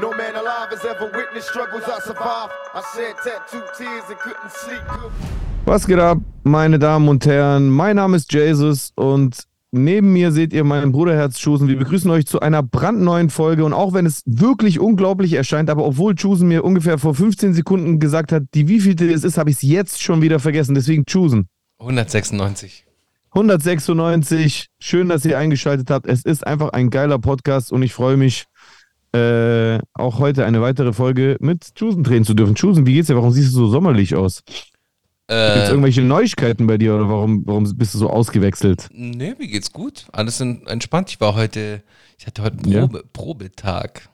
No man alive has ever witnessed struggles I survived. I shed tattooed tears and couldn't sleep. Was geht ab, meine Damen und Herren? Mein Name ist Jesus und neben mir seht ihr meinen Bruder Herz Chusen. Wir begrüßen euch zu einer brandneuen Folge und auch wenn es wirklich unglaublich erscheint, aber obwohl Chusen mir ungefähr vor 15 Sekunden gesagt hat, die wievielte es ist, habe ich es jetzt schon wieder vergessen. Deswegen Chusen. 196. 196. Schön, dass ihr eingeschaltet habt. Es ist einfach ein geiler Podcast und ich freue mich, äh, auch heute eine weitere Folge mit Chusen drehen zu dürfen. Chusen, wie geht's dir? Warum siehst du so sommerlich aus? Gibt es Äh, irgendwelche Neuigkeiten bei dir oder warum, warum bist du so ausgewechselt? nee, mir geht's gut. Alles entspannt. Ich war heute, ich hatte heute Ja. Probe, Probetag.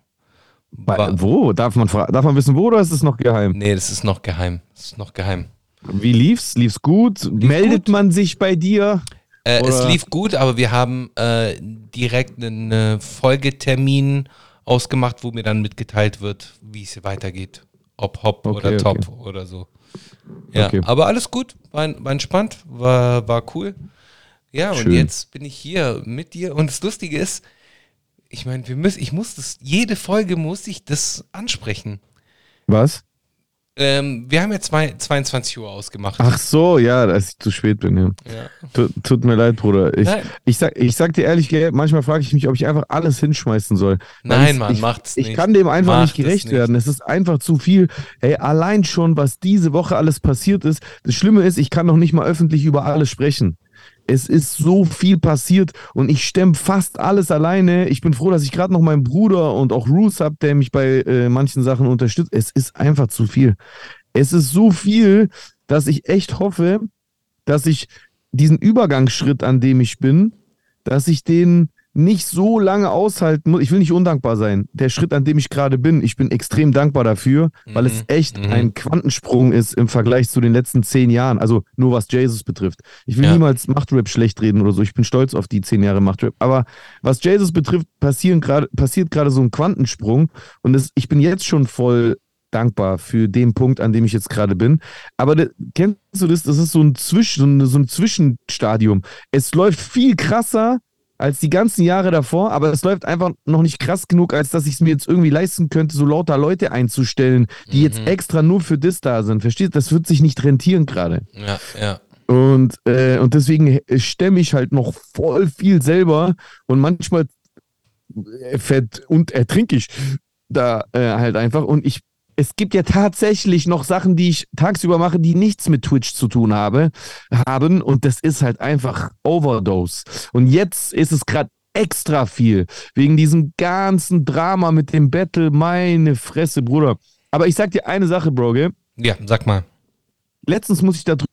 Bei, War, wo? Darf man, darf man wissen, wo oder ist es noch geheim? nee, das ist noch geheim. Das ist noch geheim. Wie lief's? Lief's gut? Meldet gut. man sich bei dir? Äh, es lief gut, aber wir haben äh, direkt einen äh, Folgetermin ausgemacht, wo mir dann mitgeteilt wird, wie es weitergeht. Ob Hop Okay, oder Top okay. oder so. Ja, Okay. aber alles gut, war, war entspannt, war, war cool. Ja, Schön. und jetzt bin ich hier mit dir und das Lustige ist, ich meine, wir müssen, ich muss das, jede Folge muss ich das ansprechen. Was? Ähm, wir haben ja zwei, 22 Uhr ausgemacht. Ach so, ja, dass ich zu spät bin. Ja. Ja. Tut, tut mir leid, Bruder. Ich, Nein. ich, sag, ich sag dir ehrlich, manchmal frage ich mich, ob ich einfach alles hinschmeißen soll. Nein, ich, Mann, ich, macht's Ich nicht. kann dem einfach Macht nicht gerecht es nicht. werden. Es ist einfach zu viel. Ey, allein schon, was diese Woche alles passiert ist. Das Schlimme ist, ich kann noch nicht mal öffentlich über alles sprechen. Es ist so viel passiert und ich stemme fast alles alleine. Ich bin froh, dass ich gerade noch meinen Bruder und auch Ruth habe, der mich bei äh, manchen Sachen unterstützt. Es ist einfach zu viel. Es ist so viel, dass ich echt hoffe, dass ich diesen Übergangsschritt, an dem ich bin, dass ich den nicht so lange aushalten muss. Ich will nicht undankbar sein. Der Schritt, an dem ich gerade bin, ich bin extrem dankbar dafür, weil es echt mhm. ein Quantensprung ist im Vergleich zu den letzten zehn Jahren. Also nur was Jesus betrifft. Ich will Ja. niemals Machtrap schlecht reden oder so. Ich bin stolz auf die zehn Jahre Machtrap. Aber was Jesus betrifft, passieren grade, passiert gerade so ein Quantensprung. Und es, ich bin jetzt schon voll dankbar für den Punkt, an dem ich jetzt gerade bin. Aber de, kennst du das? Das ist so ein, Zwisch, so, ein, so ein Zwischenstadium. Es läuft viel krasser als die ganzen Jahre davor, aber es läuft einfach noch nicht krass genug, als dass ich es mir jetzt irgendwie leisten könnte, so lauter Leute einzustellen, die jetzt Mhm. extra nur für das da sind. Verstehst du? Das wird sich nicht rentieren gerade. Ja, ja. Und, äh, und deswegen stemme ich halt noch voll viel selber und manchmal äh, fett und ertrinke ich da äh, halt einfach. Und ich, es gibt ja tatsächlich noch Sachen, die ich tagsüber mache, die nichts mit Twitch zu tun habe, haben. Und das ist halt einfach Overdose. Und jetzt ist es gerade extra viel wegen diesem ganzen Drama mit dem Battle. Meine Fresse, Bruder. Aber ich sag dir eine Sache, Bro, gell? Ja, sag mal. letztens muss ich da drüber.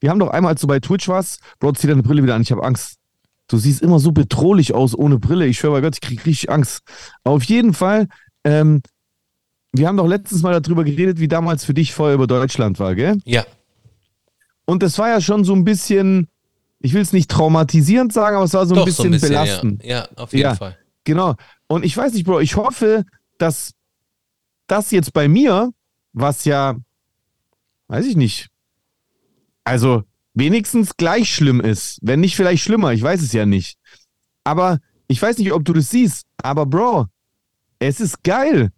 Wir haben doch einmal, als du bei Twitch warst, Bro, zieh deine Brille wieder an, ich habe Angst. Du siehst immer so bedrohlich aus ohne Brille. Ich schwöre bei Gott, ich krieg richtig Angst. Auf jeden Fall, ähm, wir haben doch letztens mal darüber geredet, wie damals für dich Feuer über Deutschland war, gell? Ja. Und das war ja schon so ein bisschen, ich will es nicht traumatisierend sagen, aber es war so ein, Doch, bisschen, so ein bisschen, belastend. Ja. ja, auf jeden Ja. Fall. Genau. Und ich weiß nicht, Bro, ich hoffe, dass das jetzt bei mir, was ja, weiß ich nicht, also wenigstens gleich schlimm ist, wenn nicht vielleicht schlimmer, ich weiß es ja nicht. Aber ich weiß nicht, ob du das siehst, aber Bro, es ist geil.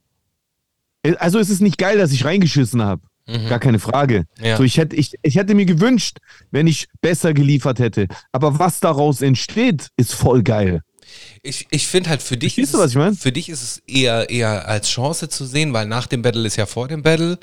Also es ist nicht geil, dass ich reingeschissen habe. Mhm. Gar keine Frage. Ja. So, ich, hätte, ich, ich hätte mir gewünscht, wenn ich besser geliefert hätte. Aber was daraus entsteht, ist voll geil. Ich, ich finde halt für dich, Verstehst ist du, was ich mein? für dich ist es eher, eher als Chance zu sehen, weil nach dem Battle ist ja vor dem Battle.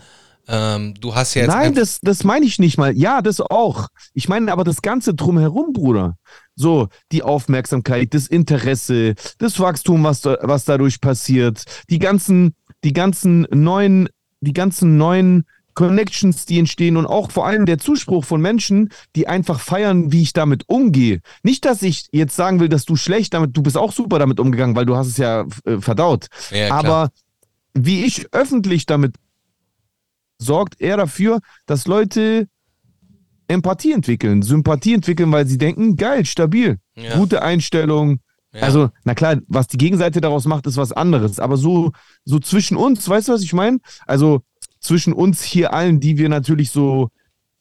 Ähm, du hast ja jetzt Nein, das, das meine ich nicht mal. Ja, das auch. Ich meine aber das Ganze drumherum, Bruder. So, die Aufmerksamkeit, das Interesse, das Wachstum, was, da, was dadurch passiert, die ganzen, die ganzen neuen, die ganzen neuen Connections, die entstehen und auch vor allem der Zuspruch von Menschen, die einfach feiern, wie ich damit umgehe. Nicht, dass ich jetzt sagen will, dass du schlecht damit, du bist auch super damit umgegangen, weil du hast es ja äh, verdaut. Ja. Aber wie ich öffentlich damit sorgt er dafür, dass Leute Empathie entwickeln, Sympathie entwickeln, weil sie denken, geil, stabil, Ja. gute Einstellung. Ja. Also, na klar, was die Gegenseite daraus macht, ist was anderes. Aber so, so zwischen uns, weißt du, was ich meine? Also zwischen uns hier allen, die wir natürlich so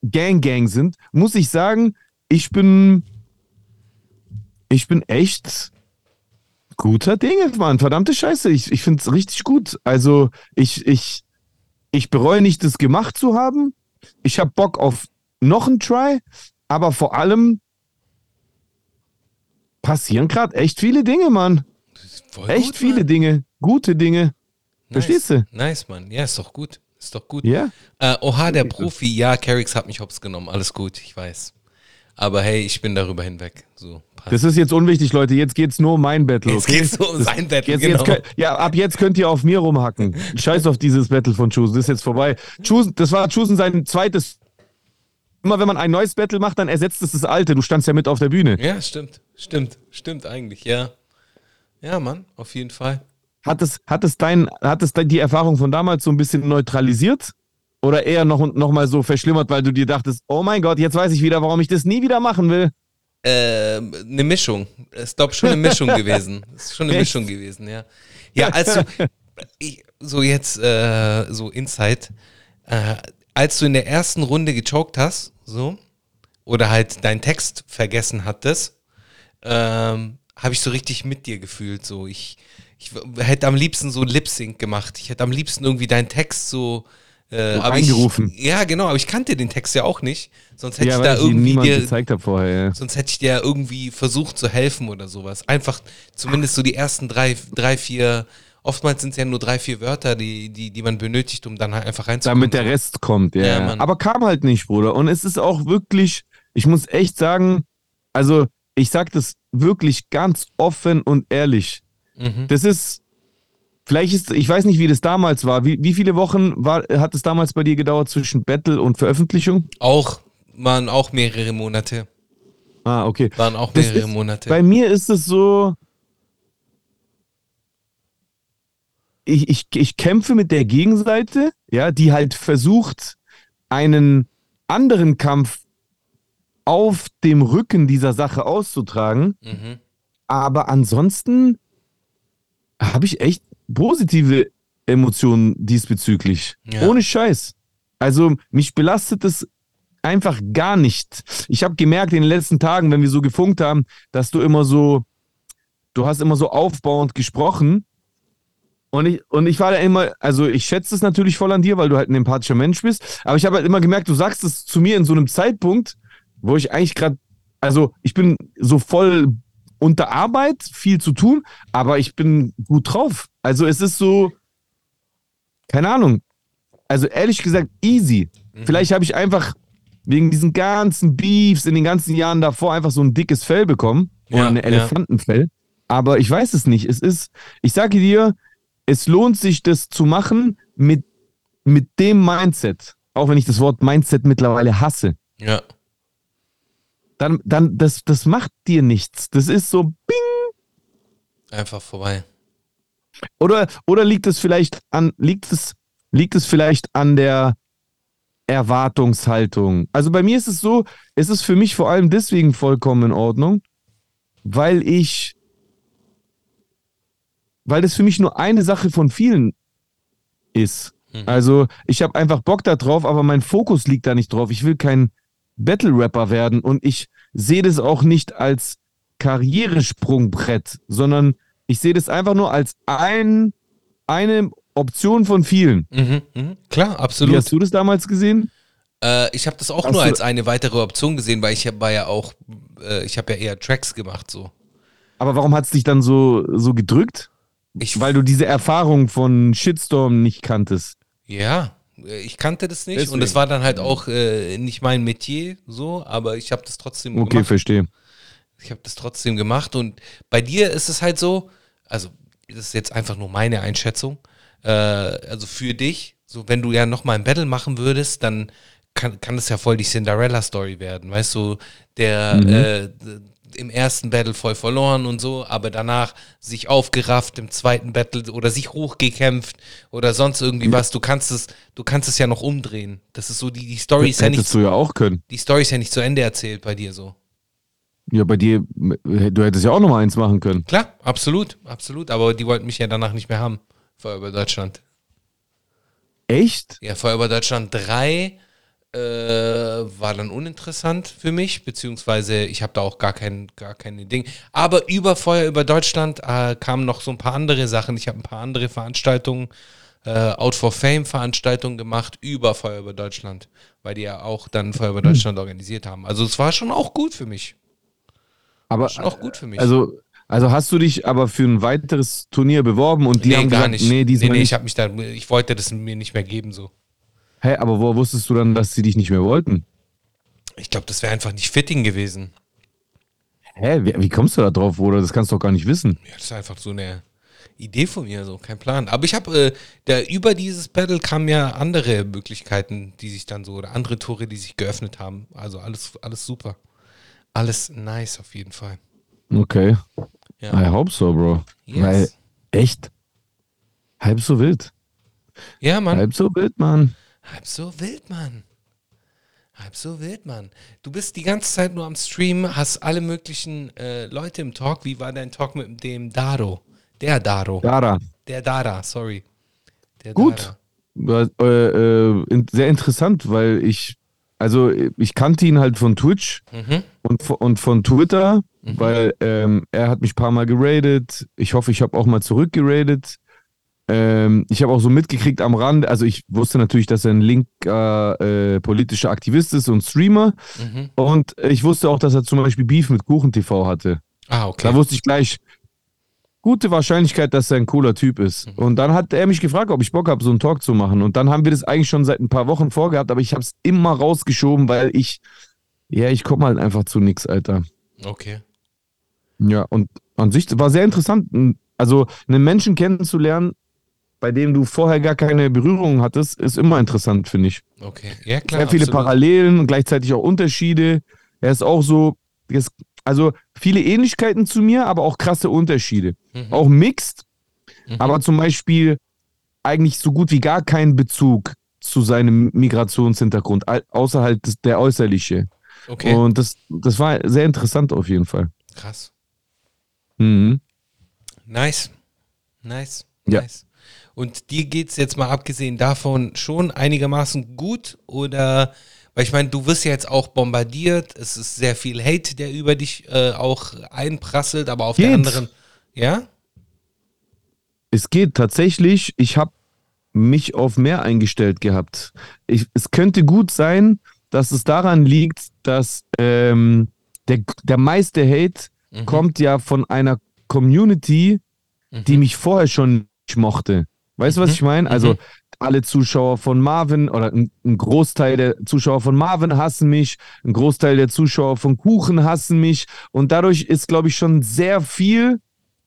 Gang-Gang sind, muss ich sagen, ich bin, ich bin echt Guter Dinge, Mann. Verdammte Scheiße. Ich, ich finde es richtig gut. Also, ich, ich, ich bereue nicht, das gemacht zu haben. Ich habe Bock auf noch einen Try, aber vor allem passieren gerade echt viele Dinge, Mann. Echt gut, viele Mann. Dinge. Gute Dinge. Nice. Verstehst du? Nice, Mann. Ja, ist doch gut. Ist doch gut. Ja? Äh, oha, der Profi. Ja, Carrix hat mich hops genommen. Alles gut, ich weiß. Aber hey, ich bin darüber hinweg. So, passt. Das ist jetzt unwichtig, Leute. Jetzt geht's nur um mein Battle, Jetzt okay? geht's so um sein Battle, Jetzt, genau. jetzt könnt, ja, ab jetzt könnt ihr auf mir rumhacken. Scheiß auf dieses Battle von Chusen. Das ist jetzt vorbei. Chusen, das war Chusen sein zweites. Immer wenn man ein neues Battle macht, dann ersetzt es das alte. Du standst ja mit auf der Bühne. Ja, stimmt. Stimmt. Stimmt eigentlich, ja. Ja, Mann, auf jeden Fall. Hat es, hat es dein, hat es die Erfahrung von damals so ein bisschen neutralisiert? Oder eher noch, noch mal so verschlimmert, weil du dir dachtest, oh mein Gott, jetzt weiß ich wieder, warum ich das nie wieder machen will. Ähm, eine Mischung. Es ist, glaube schon eine Mischung gewesen. Es ist schon eine? Mischung gewesen, ja. Ja, also, ich, so jetzt, äh, so Insight. Äh, als du in der ersten Runde gechoked hast, so, oder halt deinen Text vergessen hattest, ähm, habe ich so richtig mit dir gefühlt. So, ich, ich hätte am liebsten so Lip-Sync gemacht. Ich hätte am liebsten irgendwie deinen Text so. Äh, eingerufen. Ich, ja, genau, aber ich kannte den Text ja auch nicht. Sonst hätte ja, ich da ich irgendwie niemand dir, gezeigt habe vorher. Ja. Sonst hätte ich dir irgendwie versucht zu helfen oder sowas. Einfach zumindest so die ersten drei, drei vier, oftmals sind es ja nur drei, vier Wörter, die, die, die man benötigt, um dann halt einfach reinzukommen. Damit der Rest kommt, ja. Ja. Aber kam halt nicht, Bruder. Und es ist auch wirklich, ich muss echt sagen, also ich sag das wirklich ganz offen und ehrlich. Mhm. Das ist, vielleicht ist, ich weiß nicht, wie das damals war. Wie, wie viele Wochen war, hat es damals bei dir gedauert zwischen Battle und Veröffentlichung? Auch, waren auch mehrere Monate. Ah, okay. Waren auch mehrere ist- Monate. Bei mir ist es so, ich, ich, ich kämpfe mit der Gegenseite, ja, die halt versucht, einen anderen Kampf auf dem Rücken dieser Sache auszutragen. Mhm. Aber ansonsten habe ich echt positive Emotionen diesbezüglich. Ja. Ohne Scheiß. Also mich belastet es einfach gar nicht. Ich habe gemerkt in den letzten Tagen, wenn wir so gefunkt haben, dass du immer so, du hast immer so aufbauend gesprochen. Und ich, und ich war da immer, also ich schätze es natürlich voll an dir, weil du halt ein empathischer Mensch bist. Aber ich habe halt immer gemerkt, du sagst es zu mir in so einem Zeitpunkt, wo ich eigentlich gerade, also ich bin so voll unter Arbeit, viel zu tun, aber ich bin gut drauf. Also es ist so, keine Ahnung. Also ehrlich gesagt, easy. Vielleicht habe ich einfach wegen diesen ganzen Beefs in den ganzen Jahren davor einfach so ein dickes Fell bekommen. Oder Ja, ein ja. Elefantenfell. Aber ich weiß es nicht. Es ist, ich sage dir, es lohnt sich, das zu machen mit, mit dem Mindset. Auch wenn ich das Wort Mindset mittlerweile hasse. Ja. Dann, dann, das, das macht dir nichts. Das ist so, bing. Einfach vorbei. Oder, oder liegt es vielleicht an, liegt es, liegt es vielleicht an der Erwartungshaltung? Also bei mir ist es so, es ist für mich vor allem deswegen vollkommen in Ordnung, weil ich, weil das für mich nur eine Sache von vielen ist. Mhm. Also ich habe einfach Bock da drauf, aber mein Fokus liegt da nicht drauf. Ich will kein Battle-Rapper werden und ich sehe das auch nicht als Karrieresprungbrett, sondern ich sehe das einfach nur als ein, eine Option von vielen. Mhm. Mhm. Klar, Wie absolut. hast du das damals gesehen? Äh, ich habe das auch Hast nur als eine weitere Option gesehen, weil ich war ja auch, äh, ich habe ja eher Tracks gemacht so. Aber warum hat es dich dann so, so gedrückt? Ich, Weil du diese Erfahrung von Shitstorm nicht kanntest. Ja, ich kannte das nicht Deswegen. und es war dann halt auch äh, nicht mein Metier so, aber ich habe das trotzdem Okay, gemacht. verstehe. Ich habe das trotzdem gemacht und bei dir ist es halt so, also das ist jetzt einfach nur meine Einschätzung, äh, also für dich, so wenn du ja nochmal ein Battle machen würdest, dann kann, kann das ja voll die Cinderella-Story werden, weißt du, der äh, d- im ersten Battle voll verloren und so, aber danach sich aufgerafft im zweiten Battle oder sich hochgekämpft oder sonst irgendwie was. Du kannst es, du kannst es ja noch umdrehen. Das ist so, die, die Story ist ja nicht, du ja auch können. die Story ist ja nicht zu Ende erzählt bei dir so. Ja, bei dir, du hättest ja auch noch mal eins machen können. Klar, absolut, absolut. Aber die wollten mich ja danach nicht mehr haben. Feuerwehr Deutschland. Echt? Ja, Feuerwehr Deutschland 3. Äh, war dann uninteressant für mich, beziehungsweise ich habe da auch gar kein, gar keine Ding. Aber über Feuer über Deutschland äh, kamen noch so ein paar andere Sachen. Ich habe ein paar andere Veranstaltungen, äh, Out for Fame Veranstaltungen gemacht über Feuer über Deutschland, weil die ja auch dann Feuer über Deutschland organisiert haben. Also es war schon auch gut für mich. Aber Schon auch gut für mich. Also, also hast du dich aber für ein weiteres Turnier beworben und die nee, haben gar gesagt, nicht. nee, Nee, diesmal nee, ich nicht. habe mich da, ich wollte das mir nicht mehr geben so. Hä, aber woher wusstest du dann, dass sie dich nicht mehr wollten? Ich glaube, das wäre einfach nicht fitting gewesen. Hä, wie, wie kommst du da drauf, Bruder? Das kannst du doch gar nicht wissen. Ja, das ist einfach so eine Idee von mir, so kein Plan. Aber ich habe, äh, der über dieses Battle kamen ja andere Möglichkeiten, die sich dann so oder andere Tore, die sich geöffnet haben. Also alles, alles super, alles nice auf jeden Fall. Okay. Ja. I hope so, Bro. Yes. Weil, echt? Halb so wild. Ja, Mann. Halb so wild, Mann. Halb so wild, Mann. Halb so wild, Mann. Du bist die ganze Zeit nur am Stream, hast alle möglichen äh, Leute im Talk. Wie war dein Talk mit dem Daro? Der Daro. Dara. Der Dara, sorry. Der Gut. War, äh, äh, sehr interessant, weil ich, also ich kannte ihn halt von Twitch Mhm. und, und von Twitter, weil ähm, er hat mich ein paar Mal geradet. Ich hoffe, ich habe auch mal zurückgeradet. Ähm, ich habe auch so mitgekriegt am Rand, also ich wusste natürlich, dass er ein linker äh, politischer Aktivist ist und Streamer. Mhm. Und ich wusste auch, dass er zum Beispiel Beef mit Kuchen TV hatte. Ah, okay. Da wusste ich gleich, gute Wahrscheinlichkeit, dass er ein cooler Typ ist. Mhm. Und dann hat er mich gefragt, ob ich Bock habe, so einen Talk zu machen. Und dann haben wir das eigentlich schon seit ein paar Wochen vorgehabt, aber ich habe es immer rausgeschoben, weil ich, ja, ich komme halt einfach zu nix, Alter. Okay. Ja, und an sich war sehr interessant, also einen Menschen kennenzulernen, bei dem du vorher gar keine Berührung hattest, ist immer interessant, finde ich. Okay. Ja, klar. Sehr viele absolut. Parallelen und gleichzeitig auch Unterschiede. Er ist auch so, es- also viele Ähnlichkeiten zu mir, aber auch krasse Unterschiede. Mhm. Auch mixed, Mhm. aber zum Beispiel eigentlich so gut wie gar keinen Bezug zu seinem Migrationshintergrund, au- außer halt das, der äußerliche. Okay. Und das, das war sehr interessant auf jeden Fall. Krass. Mhm. Nice. Nice. Ja. Nice. Und dir geht's jetzt mal abgesehen davon schon einigermaßen gut oder weil ich meine, du wirst ja jetzt auch bombardiert, es ist sehr viel Hate, der über dich äh, auch einprasselt, aber auf der Geht. anderen, ja? Es geht tatsächlich, ich habe mich auf mehr eingestellt gehabt. Ich, es könnte gut sein, dass es daran liegt, dass ähm, der, der meiste Hate Mhm. kommt ja von einer Community, die Mhm. mich vorher schon nicht mochte. Weißt du, was Mhm. ich meine? Also Mhm. alle Zuschauer von Marvin oder ein, ein Großteil der Zuschauer von Marvin hassen mich, ein Großteil der Zuschauer von Kuchen hassen mich und dadurch ist, glaube ich, schon sehr viel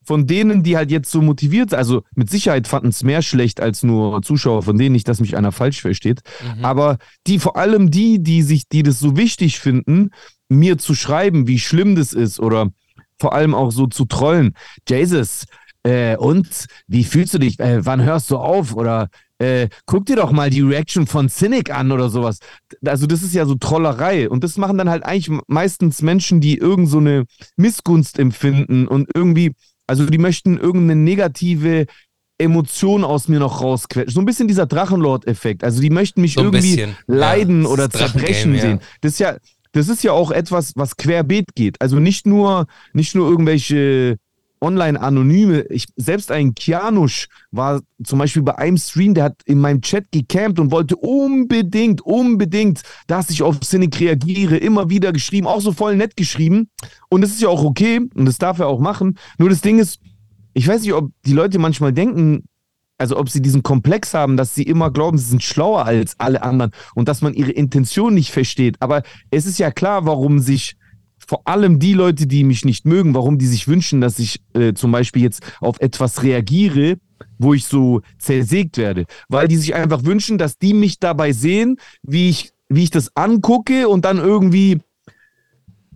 von denen, die halt jetzt so motiviert sind, also mit Sicherheit fanden es mehr schlecht als nur Zuschauer von denen, nicht, dass mich einer falsch versteht, Mhm. aber die, vor allem die, die sich, die das so wichtig finden, mir zu schreiben, wie schlimm das ist oder vor allem auch so zu trollen. Jesus, äh, und wie fühlst du dich? Äh, wann hörst du auf? Oder äh, guck dir doch mal die Reaction von Cynic an oder sowas. Also das ist ja so Trollerei und das machen dann halt eigentlich meistens Menschen, die irgend so eine Missgunst empfinden und irgendwie, also die möchten irgendeine negative Emotion aus mir noch rausquetschen. So ein bisschen dieser Drachenlord-Effekt. Also die möchten mich So irgendwie bisschen, leiden ja, oder zerbrechen ja. sehen. Das ist ja, das ist ja auch etwas, was querbeet geht. Also nicht nur, nicht nur irgendwelche Online-Anonyme. Ich, selbst ein Kianusch war zum Beispiel bei einem Stream, der hat in meinem Chat gecampt und wollte unbedingt, unbedingt, dass ich auf Cynic reagiere, immer wieder geschrieben, auch so voll nett geschrieben. Und das ist ja auch okay und das darf er auch machen. Nur das Ding ist, ich weiß nicht, ob die Leute manchmal denken, also ob sie diesen Komplex haben, dass sie immer glauben, sie sind schlauer als alle anderen und dass man ihre Intention nicht versteht. Aber es ist ja klar, warum sich vor allem die Leute, die mich nicht mögen, warum die sich wünschen, dass ich äh, zum Beispiel jetzt auf etwas reagiere, wo ich so zersägt werde. Weil die sich einfach wünschen, dass die mich dabei sehen, wie ich, wie ich das angucke und dann irgendwie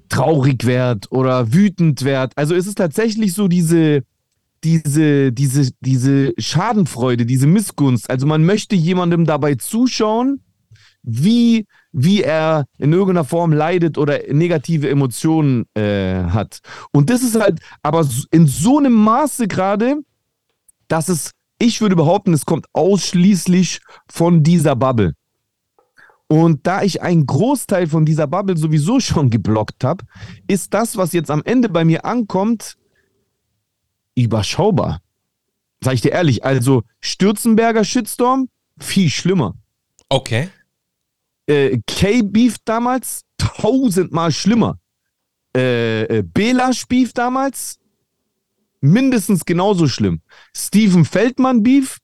traurig werd oder wütend werd. Also es ist tatsächlich so diese, diese, diese, diese Schadenfreude, diese Missgunst. Also man möchte jemandem dabei zuschauen, wie, wie er in irgendeiner Form leidet oder negative Emotionen äh, hat. Und das ist halt aber in so einem Maße gerade, dass es, ich würde behaupten, es kommt ausschließlich von dieser Bubble. Und da ich einen Großteil von dieser Bubble sowieso schon geblockt habe, ist das, was jetzt am Ende bei mir ankommt, überschaubar. Sag ich dir ehrlich, also Stürzenberger Shitstorm, viel schlimmer. Okay. Äh, K-Beef damals, tausendmal schlimmer. Äh, äh, Belasch-Beef damals, mindestens genauso schlimm. Steven Feldmann-Beef,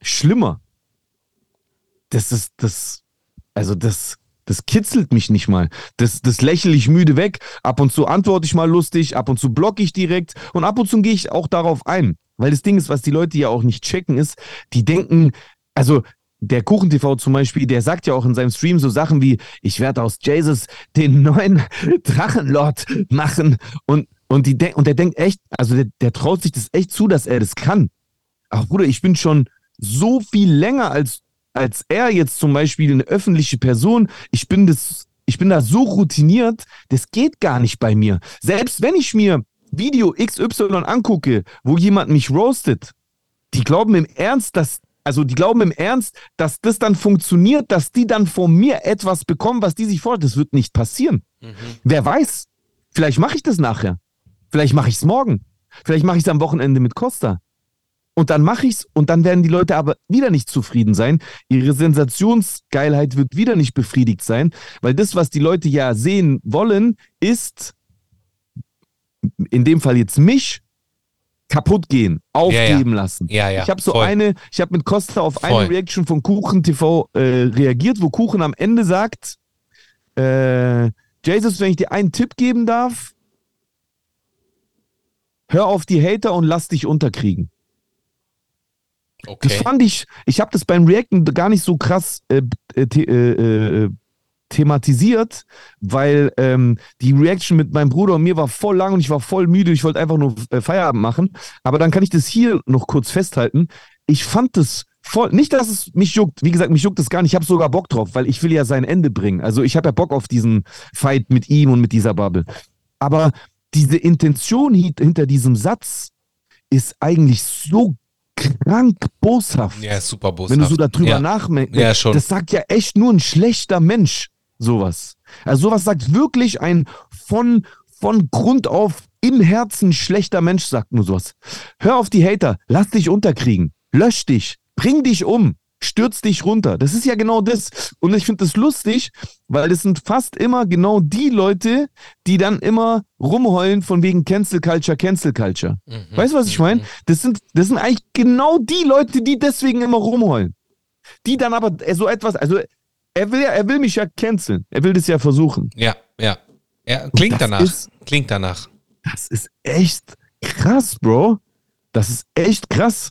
schlimmer. Das ist, das, also das, das kitzelt mich nicht mal. Das, das lächle ich müde weg. Ab und zu antworte ich mal lustig, ab und zu blocke ich direkt und ab und zu gehe ich auch darauf ein. Weil das Ding ist, was die Leute ja auch nicht checken, ist, die denken, also der KuchenTV zum Beispiel, der sagt ja auch in seinem Stream so Sachen wie, ich werde aus Jesus den neuen Drachenlord machen. Und, und, die und der denkt echt, also der, der traut sich das echt zu, dass er das kann. Ach Bruder, ich bin schon so viel länger als, als er jetzt zum Beispiel eine öffentliche Person. Ich bin das, ich bin da so routiniert, das geht gar nicht bei mir. Selbst wenn ich mir Video XY angucke, wo jemand mich roastet, die glauben im Ernst, dass, also die glauben im Ernst, dass das dann funktioniert, dass die dann von mir etwas bekommen, was die sich vorstellen. Das wird nicht passieren. Mhm. Wer weiß? Vielleicht mache ich das nachher. Vielleicht mache ich es morgen. Vielleicht mache ich es am Wochenende mit Costa. Und dann mache ich es und dann werden die Leute aber wieder nicht zufrieden sein. Ihre Sensationsgeilheit wird wieder nicht befriedigt sein, weil das, was die Leute ja sehen wollen, ist in dem Fall jetzt mich kaputt gehen, aufgeben ja, ja. lassen. Ja, ich habe so voll. eine, ich habe mit Costa auf Voll. eine Reaction von Kuchen TV äh, reagiert, wo Kuchen am Ende sagt, äh, Jesus, wenn ich dir einen Tipp geben darf, hör auf die Hater und lass dich unterkriegen. Das Okay. fand ich, ich habe das beim Reacten gar nicht so krass äh, the, thematisiert, weil ähm, die Reaction mit meinem Bruder und mir war voll lang und ich war voll müde. Ich wollte einfach nur äh, Feierabend machen. Aber dann kann ich das hier noch kurz festhalten. Ich fand das voll, nicht, dass es mich juckt. Wie gesagt, mich juckt es gar nicht. Ich habe sogar Bock drauf, weil ich will ja sein Ende bringen. Also ich habe ja Bock auf diesen Fight mit ihm und mit dieser Bubble. Aber diese Intention hi- hinter diesem Satz ist eigentlich so krank boshaft. Ja, super boshaft. Wenn du so darüber ja. nachdenkst, Ja, das sagt ja echt nur ein schlechter Mensch, sowas. Also sowas sagt wirklich ein von, von Grund auf im Herzen schlechter Mensch, sagt nur sowas. Hör auf die Hater, lass dich unterkriegen, lösch dich, bring dich um, stürz dich runter. Das ist ja genau das. Und ich finde das lustig, weil das sind fast immer genau die Leute, die dann immer rumheulen von wegen Cancel Culture, Cancel Culture. Mhm. Weißt du, was ich meine? Das sind, das sind eigentlich genau die Leute, die deswegen immer rumheulen. Die dann aber so etwas, also er will ja, er will mich ja canceln. Er will das ja versuchen. Ja, ja. Ja, klingt danach. ist- klingt danach. Das ist echt krass, Bro. Das ist echt krass.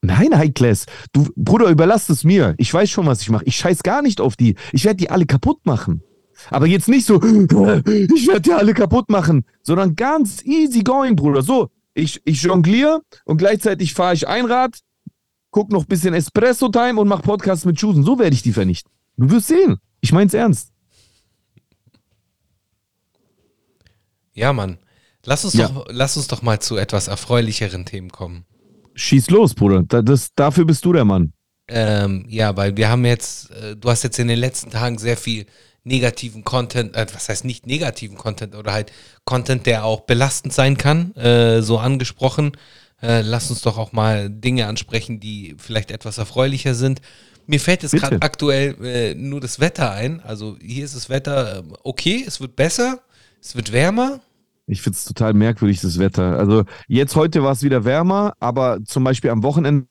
Nein, High Class. Du, Bruder, überlass es mir. Ich weiß schon, was ich mache. Ich scheiß gar nicht auf die. Ich werde die alle kaputt machen. Aber jetzt nicht so, ich werde die alle kaputt machen, sondern ganz easy going, Bruder. So, ich, ich jongliere und gleichzeitig fahre ich Einrad, guck noch ein bisschen Espresso-Time und mach Podcast mit Schusen. So werde ich die vernichten. Du wirst sehen. Ich mein's ernst. Ja, Mann. Lass uns, Ja. Doch, lass uns doch mal zu etwas erfreulicheren Themen kommen. Schieß los, Bruder. Da, das, dafür bist du der Mann. Ähm, ja, weil wir haben jetzt, äh, du hast jetzt in den letzten Tagen sehr viel negativen Content, äh, was heißt nicht negativen Content oder halt Content, der auch belastend sein kann, äh, so angesprochen. Äh, lass uns doch auch mal Dinge ansprechen, die vielleicht etwas erfreulicher sind. Mir fällt jetzt gerade aktuell äh, nur das Wetter ein. Also hier ist das Wetter äh, okay, es wird besser, es wird wärmer. Ich finde es total merkwürdig, das Wetter. Also jetzt heute war es wieder wärmer, aber zum Beispiel am Wochenende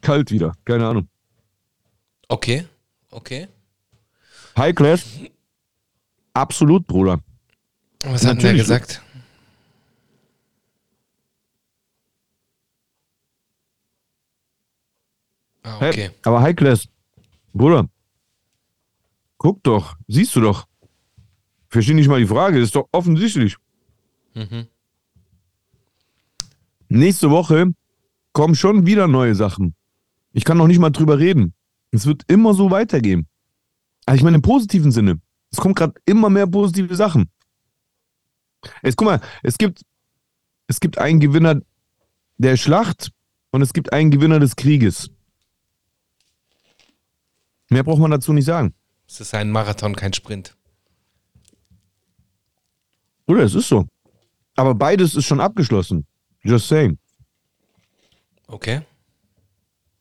kalt wieder. Keine Ahnung. Okay, okay. High Class? Absolut, Bruder. Was hat Natürlich. gesagt? Ah, Hey, okay. aber High Class, Bruder, guck doch, siehst du doch. Verstehe nicht mal die Frage, das ist doch offensichtlich. Mhm. Nächste Woche kommen schon wieder neue Sachen. Ich kann noch nicht mal drüber reden. Es wird immer so weitergehen. Also ich meine im positiven Sinne. Es kommt gerade immer mehr positive Sachen. Jetzt guck mal, es gibt, es gibt einen Gewinner der Schlacht und es gibt einen Gewinner des Krieges. Mehr braucht man dazu nicht sagen. Es ist ein Marathon, kein Sprint. Oder es ist so. Aber beides ist schon abgeschlossen. Just saying. Okay.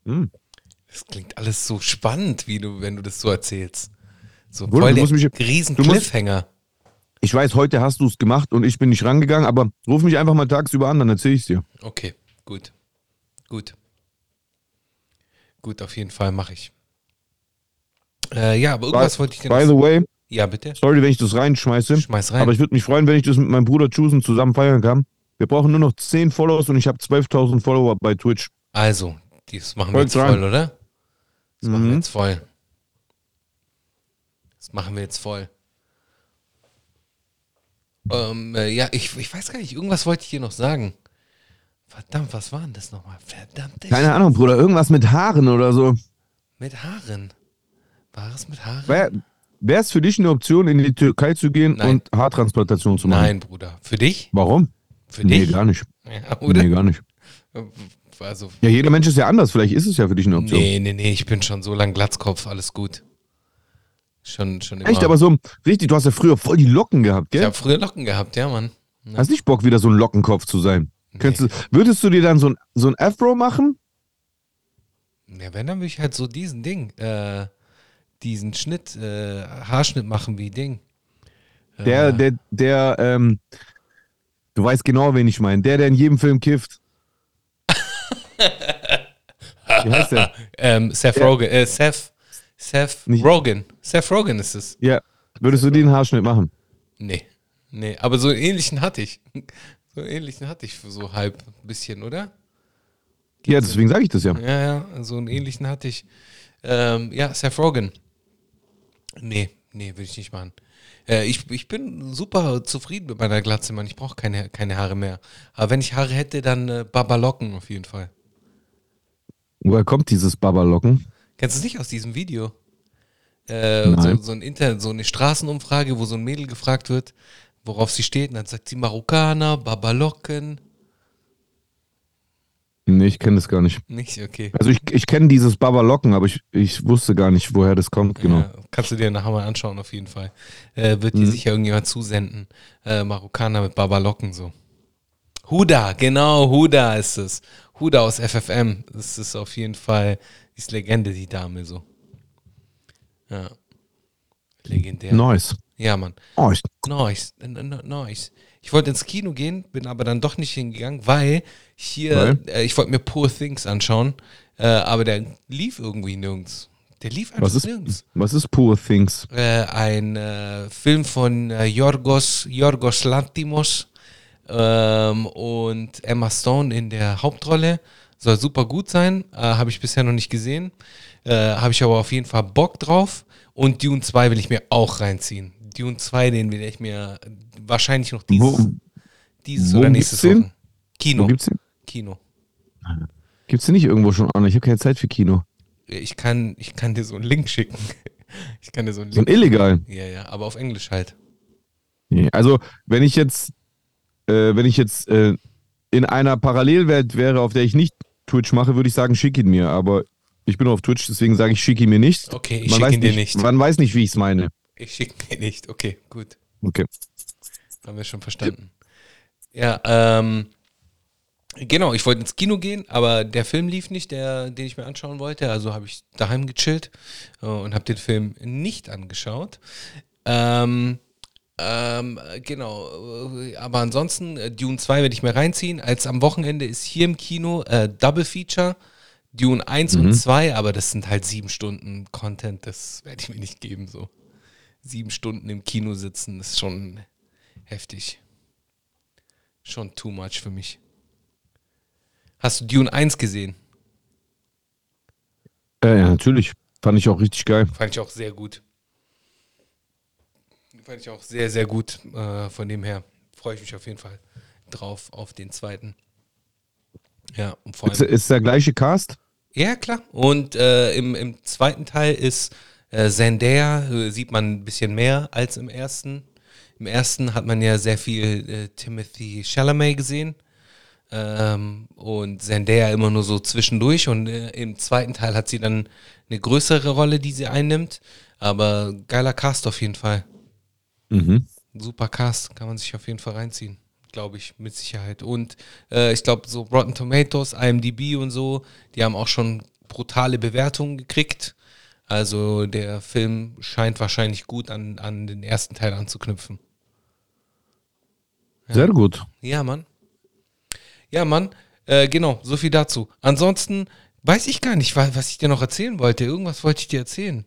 Hm. Das klingt alles so spannend, wie du, wenn du das so erzählst. So Bruder, voll du musst mich- riesen du musst- Cliffhanger. Ich weiß, heute hast du es gemacht und ich bin nicht rangegangen, aber ruf mich einfach mal tagsüber an, dann erzähle ich es dir. Okay, gut. Gut. Gut, auf jeden Fall mache ich. Äh, ja, aber irgendwas wollte ich dir By the way, Ja, bitte. sorry, wenn ich das reinschmeiße, Schmeiß rein. aber ich würde mich freuen, wenn ich das mit meinem Bruder Chusen zusammen feiern kann. Wir brauchen nur noch 10 Follows und ich habe 12.000 Follower bei Twitch. Also, das machen wir jetzt rein. voll, oder? Das machen wir Mhm. jetzt voll. Das machen wir jetzt voll. Ähm, äh, ja, ich, ich weiß gar nicht, irgendwas wollte ich dir noch sagen. Verdammt, was war denn das nochmal? Verdammt. Keine Ahnung, Bruder, irgendwas mit Haaren oder so. Mit Haaren. War es mit Haaren? Wäre es für dich eine Option, in die Türkei zu gehen Nein. und Haartransplantation zu machen? Nein, Bruder. Für dich? Warum? Für nee, dich? gar nicht. Ja, oder? Nee, gar nicht. Also, Ja, jeder Mensch ist ja anders. Vielleicht ist es ja für dich eine Option. nee, nee, nee, ich bin schon so lang Glatzkopf, alles gut. Schon, schon immer. Echt, aber so richtig, du hast ja früher voll die Locken gehabt, ich gell? habe früher Locken gehabt, ja, Mann. Hast nicht Bock, wieder so ein Lockenkopf zu sein? Könntest du, würdest du dir dann so ein, so ein Afro machen? Ja, wenn, dann würde ich halt so diesen Ding, äh, diesen Schnitt, äh, Haarschnitt machen wie Ding. Der, der, der, ähm, du weißt genau, wen ich meine. Der, der in jedem Film kifft. Wie heißt der? Ähm, Seth Rogen, äh, Seth, Seth Nicht- Rogen. Seth Rogen ist es. Ja. Würdest du den Haarschnitt machen? Nee, nee, aber so einen ähnlichen hatte ich. So einen ähnlichen hatte ich so halb ein bisschen, oder? Ja, deswegen sage ich das ja. Ja, ja, so einen ähnlichen hatte ich. Ähm, ja, Seth Rogen. Nee, nee, würde ich nicht machen. Äh, ich, ich bin super zufrieden mit meiner Glatze, Mann. Ich brauche keine, keine Haare mehr. Aber wenn ich Haare hätte, dann äh, Babalocken auf jeden Fall. Woher kommt dieses Babalocken? Kennst du es nicht aus diesem Video? Äh, so, Nein. so, ein Internet, so eine Straßenumfrage, wo so ein Mädel gefragt wird, worauf sie steht. Und dann sagt sie Marokkaner, Babalocken. Nee, ich kenne das gar nicht. Nicht? Okay. Also ich, ich kenne dieses Babalocken, aber ich, ich wusste gar nicht, woher das kommt, genau. Ja, kannst du dir nachher mal anschauen, auf jeden Fall. Äh, wird dir sicher irgendjemand zusenden. Äh, Marokkaner mit Babalocken so. Huda, genau, Huda ist es. Huda aus FFM. Das ist auf jeden Fall, die ist Legende, die Dame so. Ja. Legendär. Nice. Ja, Mann. Nice. Nice, nice. Ich wollte ins Kino gehen, bin aber dann doch nicht hingegangen, weil hier? Äh, ich wollte mir Poor Things anschauen, äh, aber der lief irgendwie nirgends. Der lief einfach Was ist, nirgends. was ist Poor Things? Äh, ein äh, Film von äh, Yorgos, Yorgos Lantimos ähm, und Emma Stone in der Hauptrolle. Soll super gut sein, äh, habe ich bisher noch nicht gesehen. Äh, habe ich aber auf jeden Fall Bock drauf. Und Dune 2 will ich mir auch reinziehen. Dune 2, den will ich mir wahrscheinlich noch dieses, Wo, dieses wo oder nächstes? Wochen. Kino. wo gibt's den? Kino. Gibt's den nicht irgendwo schon an? Ich habe keine Zeit für Kino. Ich kann, ich kann dir so einen Link schicken. Ich kann dir so einen So ein Link. illegal. Ja, ja, aber auf Englisch halt. Also, wenn ich jetzt, äh, wenn ich jetzt äh, in einer Parallelwelt wäre, auf der ich nicht Twitch mache, würde ich sagen, schick ihn mir. Aber ich bin auf Twitch, deswegen sage ich, schick ihn mir nicht. Okay, ich schicke ihn dir nicht. Man weiß nicht, wie ich es meine. Ich schicke dir nicht. Okay, gut. Okay. Haben wir schon verstanden. Ja, ähm, genau, ich wollte ins Kino gehen, aber der Film lief nicht, der, den ich mir anschauen wollte. Also habe ich daheim gechillt äh, und habe den Film nicht angeschaut. Ähm, ähm, genau, äh, aber ansonsten, äh, Dune 2 werde ich mir reinziehen. Als am Wochenende ist hier im Kino äh, Double Feature. Dune 1 und 2, aber das sind halt sieben Stunden Content, das werde ich mir nicht geben. So. Sieben Stunden im Kino sitzen, ist schon heftig. Schon too much für mich. Hast du Dune 1 gesehen? Äh, ja, natürlich. Fand ich auch richtig geil. Fand ich auch sehr gut. Fand ich auch sehr, sehr gut. Äh, von dem her freue ich mich auf jeden Fall drauf auf den zweiten. Ja, und vor Ist, allem. ist der gleiche Cast? Ja, klar. Und äh, im, im zweiten Teil ist äh, Zendaya, äh, sieht man ein bisschen mehr als im ersten. Im ersten hat man ja sehr viel äh, Timothy Chalamet gesehen. Ähm, und Zendaya immer nur so zwischendurch und äh, im zweiten Teil hat sie dann eine größere Rolle, die sie einnimmt. Aber geiler Cast auf jeden Fall. Mhm. Super Cast, kann man sich auf jeden Fall reinziehen. Glaube ich, mit Sicherheit. Und äh, ich glaube, so Rotten Tomatoes, IMDb und so, die haben auch schon brutale Bewertungen gekriegt. Also der Film scheint wahrscheinlich gut an, an den ersten Teil anzuknüpfen. Sehr gut. Ja, Mann. Ja, Mann. Äh, genau, so viel dazu. Ansonsten weiß ich gar nicht, wa- was ich dir noch erzählen wollte. Irgendwas wollte ich dir erzählen.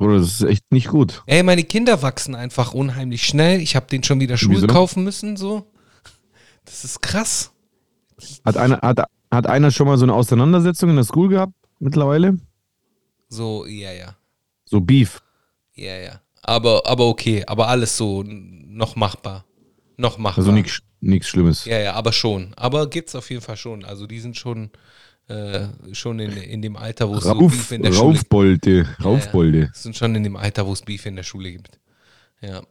Oder das ist echt nicht gut. Ey, meine Kinder wachsen einfach unheimlich schnell. Ich habe denen schon wieder Schuhe Wieso? kaufen müssen, so. Das ist krass. Hat einer, hat, hat einer schon mal so eine Auseinandersetzung in der School gehabt mittlerweile? So, ja, ja. So Beef. Ja, ja. Aber, aber okay, aber alles so noch machbar. Noch machbar. Also nichts Schlimmes. Ja, ja, aber schon. Aber gibt's auf jeden Fall schon. Also die sind schon, äh, schon in, in dem Alter, wo es so Beef in der Schule Raufbolde. Raufbolde. sind schon in dem Alter, wo es Beef in der Schule gibt. Ja.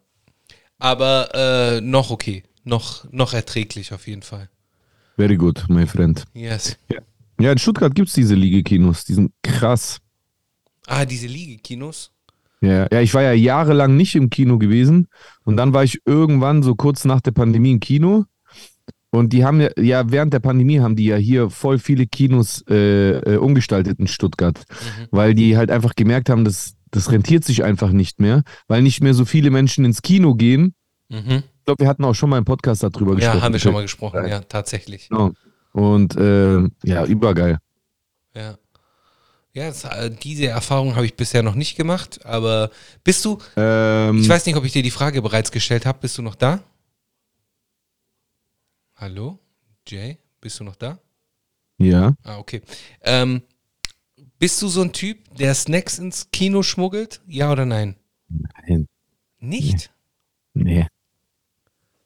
Aber äh, noch okay. Noch, noch erträglich auf jeden Fall. Very good, my friend. Yes. Ja, in Stuttgart gibt es diese Liegekinos. Die sind krass. Ah, diese Liegekinos? Ja, ja, ich war ja jahrelang nicht im Kino gewesen und dann war ich irgendwann so kurz nach der Pandemie im Kino und die haben ja, ja während der Pandemie haben die ja hier voll viele Kinos äh, äh, umgestaltet in Stuttgart, Mhm. weil die halt einfach gemerkt haben, dass das rentiert sich einfach nicht mehr, weil nicht mehr so viele Menschen ins Kino gehen. Mhm. Ich glaube, wir hatten auch schon mal im Podcast darüber gesprochen. Ja, haben wir schon mal gesprochen. Ja, tatsächlich. Genau. Und äh, ja, übergeil. Ja. Das, äh, diese Erfahrung habe ich bisher noch nicht gemacht, aber bist du, Ähm, ich weiß nicht, ob ich dir die Frage bereits gestellt habe, bist du noch da? Hallo? Jay, bist du noch da? ja, Ah, okay. Ähm, bist du so ein Typ, der Snacks ins Kino schmuggelt? Ja oder nein? Nein. Nicht? nee.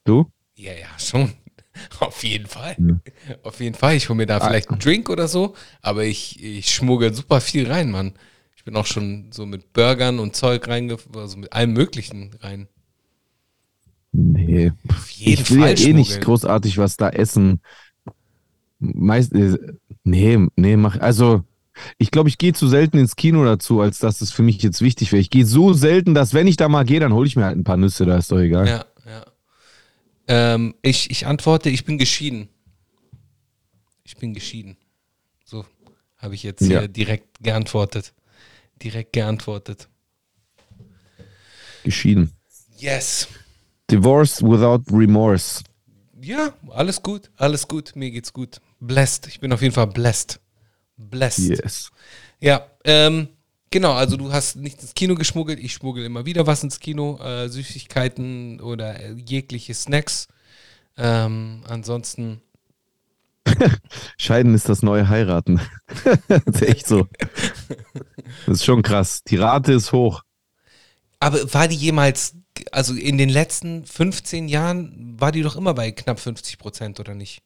Du? Ja, ja, schon. Auf jeden Fall. Ja. Auf jeden Fall. Ich hole mir da Ah. vielleicht einen Drink oder so, aber ich, ich schmuggel super viel rein, Mann. Ich bin auch schon so mit Burgern und Zeug reingefahren, also mit allem Möglichen rein. Nee. Auf jeden ich will Fall ja eh nicht schmuggeln. großartig was da essen. Meist, äh, nee, nee, mach, also ich glaube, ich gehe zu selten ins Kino dazu, als dass es für mich jetzt wichtig wäre. Ich gehe so selten, dass wenn ich da mal gehe, dann hole ich mir halt ein paar Nüsse, da ist doch egal. Ja. Ähm, ich, ich antworte, ich bin geschieden. Ich bin geschieden. So habe ich jetzt Ja. hier direkt geantwortet. Direkt geantwortet. Geschieden. Yes. Divorced without remorse. Ja, alles gut, alles gut, mir geht's gut. Blessed, ich bin auf jeden Fall blessed. Blessed. Yes. Ja, ähm, genau, also du hast nicht ins Kino geschmuggelt, ich schmuggel immer wieder was ins Kino, äh, Süßigkeiten oder äh, jegliche Snacks. Ähm, ansonsten, Scheiden ist das neue Heiraten. das ist echt so. Das ist schon krass. Die Rate ist hoch. aber war die jemals, also in den letzten 15 Jahren, war die doch immer bei knapp 50 Prozent, oder nicht?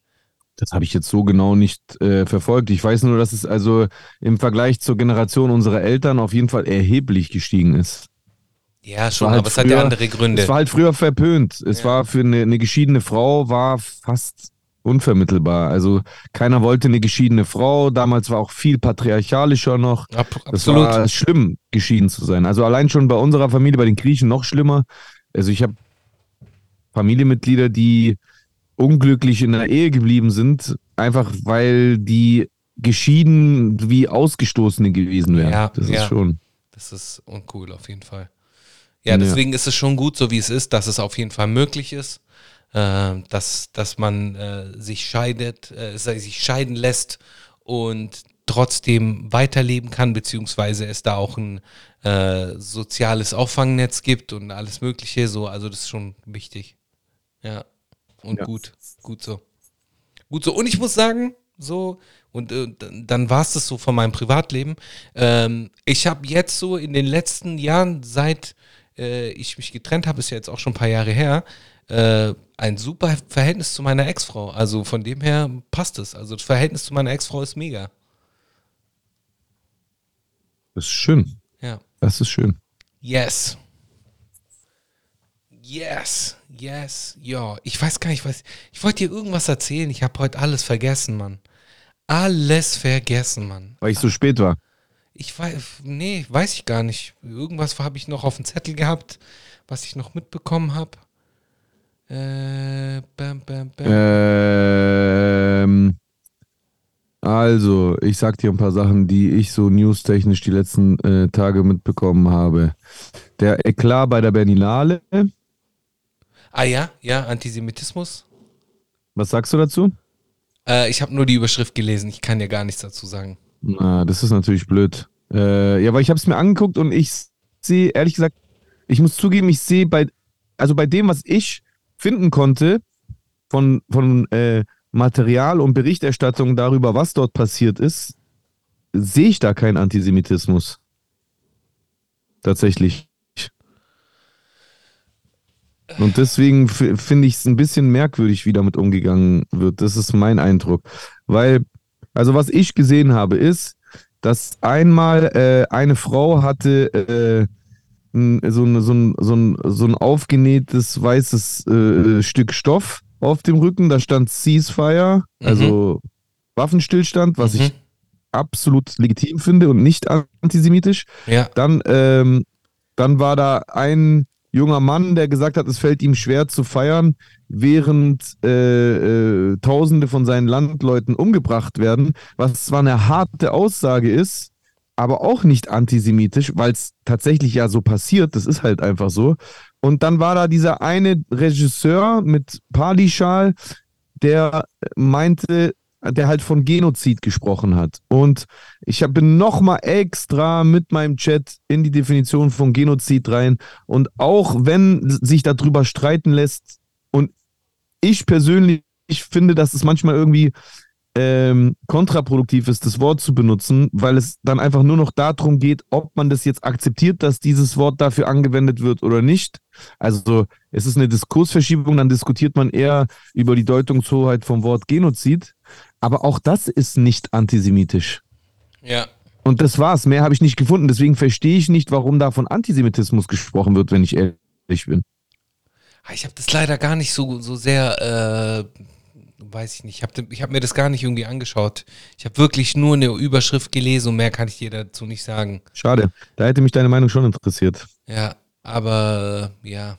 Das habe ich jetzt so genau nicht äh, verfolgt. Ich weiß nur, dass es also im Vergleich zur Generation unserer Eltern auf jeden Fall erheblich gestiegen ist. Ja, schon, halt aber es hat ja andere Gründe. Es war halt früher verpönt. Es Ja. war für eine, eine geschiedene Frau war fast unvermittelbar. Also keiner wollte eine geschiedene Frau. Damals war auch viel patriarchalischer noch. Ab, Das absolut. war schlimm, geschieden zu sein. Also allein schon bei unserer Familie, bei den Griechen noch schlimmer. Also ich habe Familienmitglieder, die unglücklich in der Ehe geblieben sind, einfach weil die geschieden wie Ausgestoßene gewesen wären. Ja, das ja. ist schon. Das ist uncool auf jeden Fall. Ja, deswegen ist es schon gut, so wie es ist, dass es auf jeden Fall möglich ist, äh, dass, dass man äh, sich scheidet, äh, sich scheiden lässt und trotzdem weiterleben kann, beziehungsweise es da auch ein äh, soziales Auffangnetz gibt und alles Mögliche. So, also das ist schon wichtig. Ja. Und Ja. gut, gut so. Gut so. Und ich muss sagen, so, und äh, dann- war es das so von meinem Privatleben. Ähm, ich habe jetzt so in den letzten Jahren, seit äh, ich mich getrennt habe, ist ja jetzt auch schon ein paar Jahre her, äh, ein super Verhältnis zu meiner Ex-Frau. Also von dem her passt es. Also das Verhältnis zu meiner Ex-Frau ist mega. Das ist schön. Ja. Das ist schön. Yes. Yes. Yes, ja. Ich weiß gar nicht, was. Ich wollte dir irgendwas erzählen. Ich habe heute alles vergessen, Mann. Alles vergessen, Mann. Weil ich so spät war. Ich weiß, nee, weiß ich gar nicht. Irgendwas habe ich noch auf dem Zettel gehabt, was ich noch mitbekommen habe. Äh, bam, bam, bam. Ähm, also, ich sag dir ein paar Sachen, die ich so newstechnisch die letzten äh, Tage mitbekommen habe. Der Eklat bei der Berlinale. Ah ja, ja, Antisemitismus. Was sagst du dazu? Äh, ich habe nur die Überschrift gelesen. Ich kann ja gar nichts dazu sagen. Na, das ist natürlich blöd. Äh, ja, aber ich habe es mir angeguckt und ich sehe, ehrlich gesagt, ich muss zugeben, ich sehe bei, also bei dem, was ich finden konnte, von, von äh, Material und Berichterstattung darüber, was dort passiert ist, sehe ich da keinen Antisemitismus. Tatsächlich. Und deswegen finde ich es ein bisschen merkwürdig, wie damit umgegangen wird. Das ist mein Eindruck. Weil, also was ich gesehen habe, ist, dass einmal äh, eine Frau hatte äh, so, ein, so, ein, so, ein, so ein aufgenähtes weißes äh, Stück Stoff auf dem Rücken. Da stand Ceasefire, also Waffenstillstand, was Mhm. ich absolut legitim finde und nicht antisemitisch. Ja, Dann, ähm, dann war da ein junger Mann, der gesagt hat, es fällt ihm schwer zu feiern, während äh, äh, Tausende von seinen Landleuten umgebracht werden, was zwar eine harte Aussage ist, aber auch nicht antisemitisch, weil es tatsächlich ja so passiert, das ist halt einfach so. Und dann war da dieser eine Regisseur mit Palischal, der meinte, der halt von Genozid gesprochen hat. Und ich bin nochmal extra mit meinem Chat in die Definition von Genozid rein. Und auch wenn sich darüber streiten lässt, und ich persönlich ich finde, dass es manchmal irgendwie ähm, kontraproduktiv ist, das Wort zu benutzen, weil es dann einfach nur noch darum geht, ob man das jetzt akzeptiert, dass dieses Wort dafür angewendet wird oder nicht. Also es ist eine Diskursverschiebung, dann diskutiert man eher über die Deutungshoheit vom Wort Genozid. Aber auch das ist nicht antisemitisch. ja. Und das war's. Mehr habe ich nicht gefunden. Deswegen verstehe ich nicht, warum da von Antisemitismus gesprochen wird, wenn ich ehrlich bin. Ah, Ich habe das leider gar nicht so, so sehr, äh, weiß ich nicht, ich habe hab mir das gar nicht irgendwie angeschaut. Ich habe wirklich nur eine Überschrift gelesen und mehr kann ich dir dazu nicht sagen. Schade. Da hätte mich deine Meinung schon interessiert. Ja, aber ja,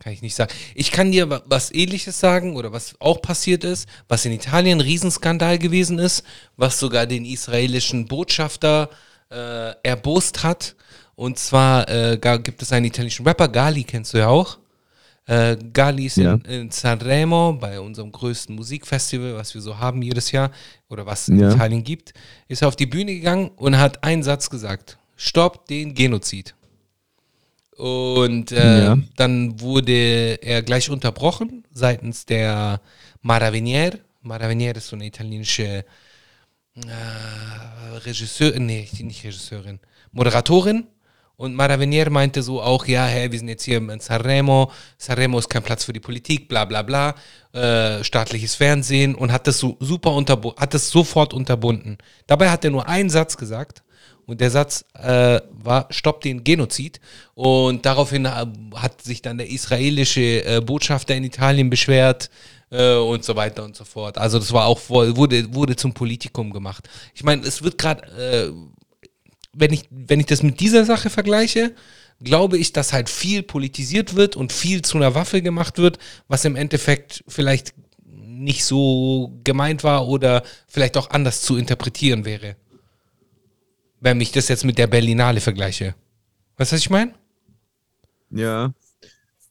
kann ich nicht sagen. Ich kann dir wa- was ähnliches sagen oder was auch passiert ist, was in Italien ein Riesenskandal gewesen ist, was sogar den israelischen Botschafter äh, erbost hat. Und zwar äh, gibt es einen italienischen Rapper, Gali kennst du ja auch. Äh, Gali ist Ja. in, in Sanremo bei unserem größten Musikfestival, was wir so haben jedes Jahr oder was es in Ja. Italien gibt, ist er auf die Bühne gegangen und hat einen Satz gesagt: Stopp den Genozid. Und äh, Ja. dann wurde er gleich unterbrochen seitens der Maravinier. Maravinier ist so eine italienische äh, Regisseurin, nee, nicht Regisseurin, Moderatorin. Und Maravinier meinte so auch, ja, hey, wir sind jetzt hier in Sanremo, Sanremo ist kein Platz für die Politik, bla bla bla, äh, staatliches Fernsehen und hat das so super unterbunden, hat das sofort unterbunden. Dabei hat er nur einen Satz gesagt und der Satz äh, war, stopp den Genozid. Und daraufhin äh, hat sich dann der israelische äh, Botschafter in Italien beschwert äh, und so weiter und so fort. Also das war auch, wurde, wurde zum Politikum gemacht. Ich meine, es wird gerade, äh, wenn ich, wenn ich das mit dieser Sache vergleiche, glaube ich, dass halt viel politisiert wird und viel zu einer Waffe gemacht wird, was im Endeffekt vielleicht nicht so gemeint war oder vielleicht auch anders zu interpretieren wäre. Wenn ich das jetzt mit der Berlinale vergleiche. Weißt du, was ich meine? Ja.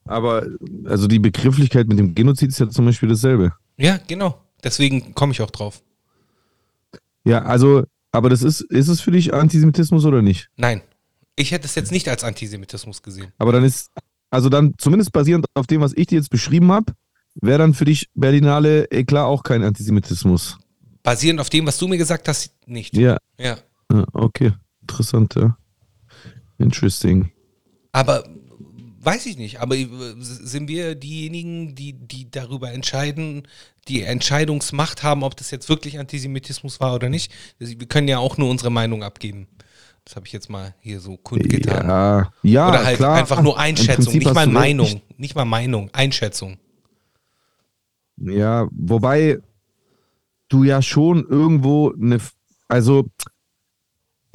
Aber also die Begrifflichkeit mit dem Genozid ist ja zum Beispiel dasselbe. Ja, genau. Deswegen komme ich auch drauf. Ja, also, aber das ist, ist es für dich Antisemitismus oder nicht? Nein. Ich hätte es jetzt nicht als Antisemitismus gesehen. Aber dann ist, also dann zumindest basierend auf dem, was ich dir jetzt beschrieben habe, wäre dann für dich Berlinale eh klar auch kein Antisemitismus. Basierend auf dem, was du mir gesagt hast, nicht. Ja, Ja. Okay. Interessant, ja. Interesting. Aber weiß ich nicht, aber äh, sind wir diejenigen, die, die darüber entscheiden, die Entscheidungsmacht haben, ob das jetzt wirklich Antisemitismus war oder nicht? Also Wir können ja auch nur unsere Meinung abgeben. Das habe ich jetzt mal hier so kundgetan. Ja, ja Oder halt klar. einfach nur Einschätzung, nicht mal. Meinung. Nicht mal Meinung, Einschätzung. Ja, wobei du ja schon irgendwo eine, also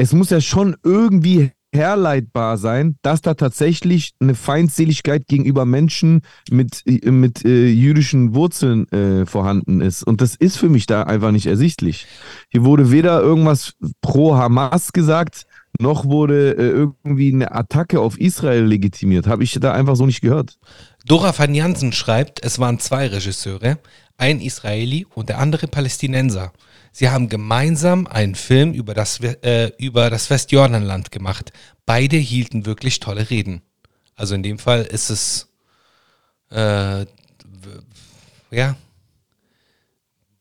es muss ja schon irgendwie herleitbar sein, dass da tatsächlich eine Feindseligkeit gegenüber Menschen mit, äh, mit äh, jüdischen Wurzeln äh, vorhanden ist. Und das ist für mich da einfach nicht ersichtlich. Hier wurde weder irgendwas pro Hamas gesagt, noch wurde äh, irgendwie eine Attacke auf Israel legitimiert. Habe ich da einfach so nicht gehört. Dora van Jansen schreibt, es waren zwei Regisseure, ein Israeli und der andere Palästinenser. Sie haben gemeinsam einen Film über das, äh, über das Westjordanland gemacht. Beide hielten wirklich tolle Reden. Also in dem Fall ist es, äh, ja,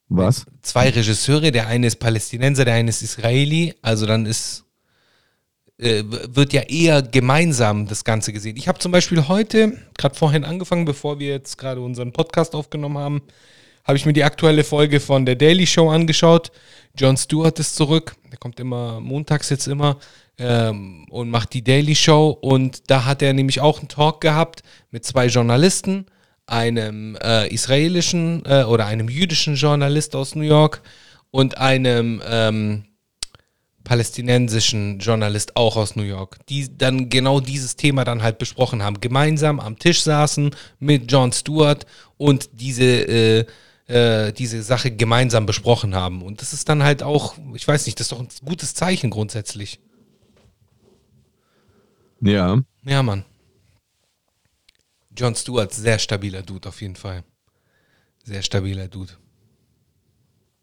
Was? zwei Regisseure, der eine ist Palästinenser, der eine ist Israeli, also dann ist äh, wird ja eher gemeinsam das Ganze gesehen. Ich habe zum Beispiel heute, gerade vorhin angefangen, bevor wir jetzt gerade unseren Podcast aufgenommen haben, habe ich mir die aktuelle Folge von der Daily Show angeschaut. Jon Stewart ist zurück, der kommt immer montags jetzt immer ähm, und macht die Daily Show. Und da hat er nämlich auch einen Talk gehabt mit zwei Journalisten, einem äh, israelischen äh, oder einem jüdischen Journalist aus New York und einem ähm, palästinensischen Journalist auch aus New York, die dann genau dieses Thema dann halt besprochen haben, gemeinsam am Tisch saßen mit Jon Stewart und diese äh, äh, diese Sache gemeinsam besprochen haben. Und das ist dann halt auch, ich weiß nicht, das ist doch ein gutes Zeichen grundsätzlich. Ja. Ja, Mann. Jon Stewart, sehr stabiler Dude auf jeden Fall. Sehr stabiler Dude.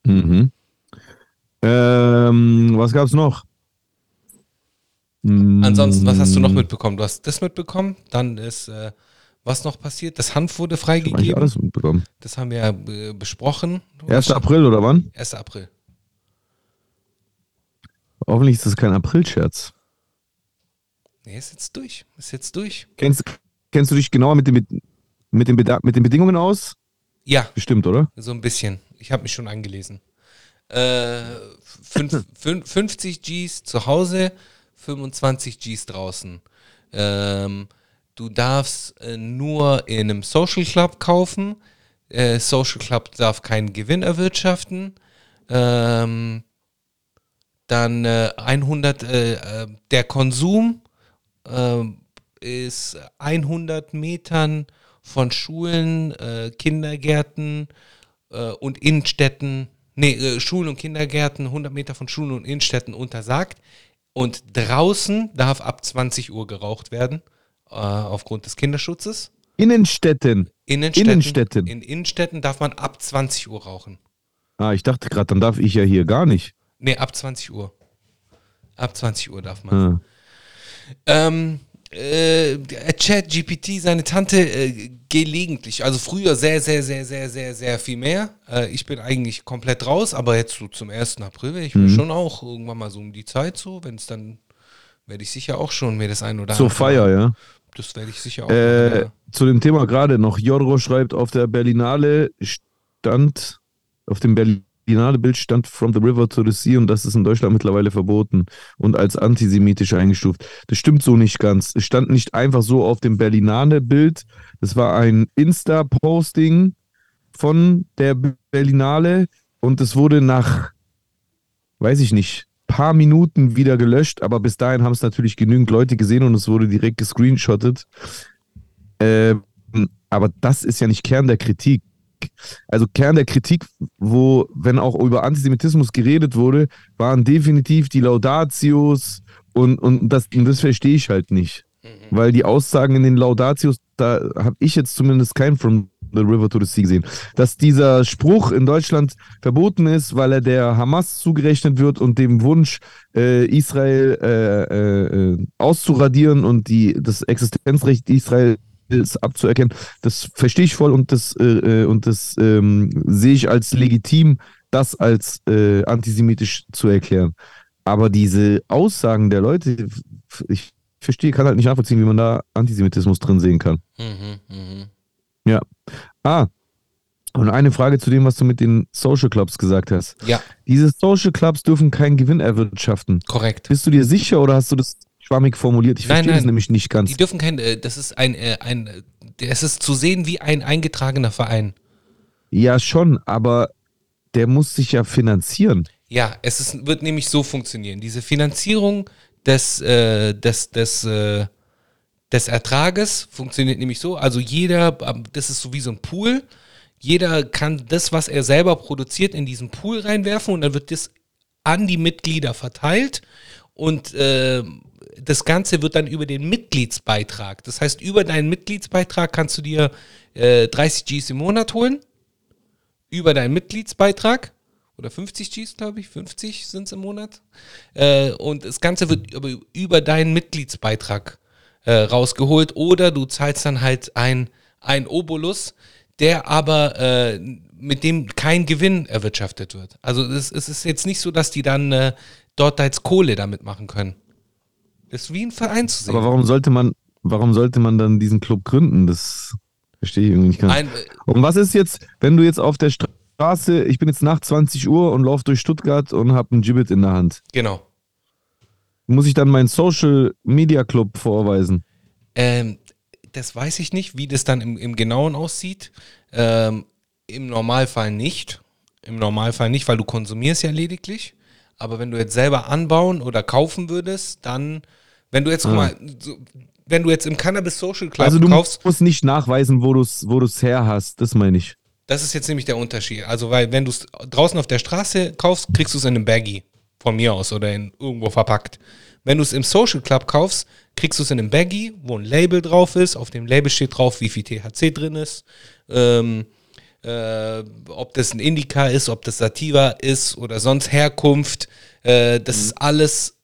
Mhm. Ähm, was gab's noch? Ansonsten, was hast du noch mitbekommen? Du hast das mitbekommen, dann ist, äh, was noch passiert? Das Hanf wurde Hab ich freigegeben. alles mitbekommen. Das haben wir ja äh, besprochen. 1. April oder wann? 1. April. Hoffentlich ist das kein April-Scherz. Nee, ist jetzt durch. Ist jetzt durch. Kennst, kennst du dich genauer mit, dem, mit, mit, den Beda mit den Bedingungen aus? Ja, Bestimmt, oder? so ein bisschen. Ich habe mich schon angelesen. Äh, fünf, fün- 50 Gs zu Hause, 25 Gs draußen. Ähm, du darfst äh, nur in einem Social Club kaufen. Äh, Social Club darf keinen Gewinn erwirtschaften. Ähm, dann äh, 100, äh, äh, der Konsum ist 100 Metern von Schulen, Kindergärten und Innenstädten, nee, Schulen und Kindergärten, 100 Meter von Schulen und Innenstädten untersagt. Und draußen darf ab 20 Uhr geraucht werden, äh, aufgrund des Kinderschutzes. Innenstädten. Innenstädten, Innenstädten. In Innenstädten darf man ab 20 Uhr rauchen. Ah, ich dachte gerade, dann darf ich ja hier gar nicht. Nee, ab 20 Uhr. Ab 20 Uhr darf man. Ah. Ähm, äh, Chat GPT, seine Tante, äh, gelegentlich. Also früher sehr, sehr, sehr, sehr, sehr, sehr viel mehr. Äh, ich bin eigentlich komplett raus, aber jetzt so zum 1. April werde ich mir schon auch irgendwann mal so um die Zeit so, wenn es dann, werde ich sicher auch schon mir das ein oder Zur andere Feier, machen. ja. Das werde ich sicher auch Äh, machen, ja. Zu dem Thema gerade noch. Jorro schreibt, auf der Berlinale stand, auf dem Berlinale-Bild stand From the River to the Sea und das ist in Deutschland mittlerweile verboten und als antisemitisch eingestuft. Das stimmt so nicht ganz. Es stand nicht einfach so auf dem Berlinale-Bild. Das war ein Insta-Posting von der Berlinale und es wurde nach, weiß ich nicht, paar Minuten wieder gelöscht, aber bis dahin haben es natürlich genügend Leute gesehen und es wurde direkt gescreenshottet. Ähm, aber das ist ja nicht Kern der Kritik. Also Kern der Kritik, wo, wenn auch über Antisemitismus geredet wurde, waren definitiv die Laudatios und, und, das, und das verstehe ich halt nicht. Weil die Aussagen in den Laudatios, da habe ich jetzt zumindest kein From the River to the Sea gesehen. Dass dieser Spruch in Deutschland verboten ist, weil er der Hamas zugerechnet wird und dem Wunsch, äh, Israel äh, äh, äh, auszuradieren und die, das Existenzrecht Israels abzuerkennen, das verstehe ich voll und das, äh, äh, und das ähm, sehe ich als legitim, das als antisemitisch zu erklären. Aber diese Aussagen der Leute, ich verstehe, kann halt nicht nachvollziehen, wie man da Antisemitismus drin sehen kann. Mhm, mhm. Ah, Und eine Frage zu dem, was du mit den Social Clubs gesagt hast. Ja, Diese Social Clubs dürfen keinen Gewinn erwirtschaften. korrekt. Bist du dir sicher oder hast du das schwammig formuliert? Ich Nein, verstehe das nein. nämlich nicht ganz. Die dürfen kein, äh, das ist ein, äh, ein, äh, es ist zu sehen wie ein eingetragener Verein. Ja, schon, aber der muss sich ja finanzieren. Ja, es ist, wird nämlich so funktionieren. Diese Finanzierung des, äh, des, des, äh, des Ertrages funktioniert nämlich so. Also jeder, ähm, das ist so wie so ein Pool. Jeder kann das, was er selber produziert, in diesen Pool reinwerfen und dann wird das an die Mitglieder verteilt und äh, das Ganze wird dann über den Mitgliedsbeitrag. Das heißt, über deinen Mitgliedsbeitrag kannst du dir äh, 30 Gs im Monat holen. Über deinen Mitgliedsbeitrag. Oder 50 Gs, glaube ich. 50 sind es im Monat. Äh, und das Ganze wird über, über deinen Mitgliedsbeitrag äh, rausgeholt. Oder du zahlst dann halt ein, ein Obolus, der aber äh, mit dem kein Gewinn erwirtschaftet wird. Also es, es ist jetzt nicht so, dass die dann äh, dort als Kohle damit machen können. Das ist wie ein Verein zu sehen. Aber warum sollte man, warum sollte man dann diesen Club gründen? Das verstehe ich irgendwie nicht ganz. ein, Und was ist jetzt, wenn du jetzt auf der Straße, ich bin jetzt nach 20 Uhr und laufe durch Stuttgart und habe einen Gibbet in der Hand. genau. Muss ich dann meinen Social Media Club vorweisen? Ähm, das weiß ich nicht, wie das dann im, im Genauen aussieht. Ähm, Im Normalfall nicht. Im Normalfall nicht, weil du konsumierst ja lediglich. Aber wenn du jetzt selber anbauen oder kaufen würdest, dann, wenn du jetzt, guck Ah. mal, so, wenn du jetzt im Cannabis Social Club also du kaufst, musst nicht nachweisen, wo du es wo du's her hast. Das meine ich. das ist jetzt nämlich der Unterschied. Also, weil wenn du es draußen auf der Straße kaufst, kriegst du es in einem Baggy. Von mir aus oder in irgendwo verpackt. Wenn du es im Social Club kaufst, kriegst du es in einem Baggy, wo ein Label drauf ist. Auf dem Label steht drauf, wie viel THC drin ist. Ähm, äh, ob das ein Indica ist, ob das Sativa ist oder sonst Herkunft. Äh, das ist alles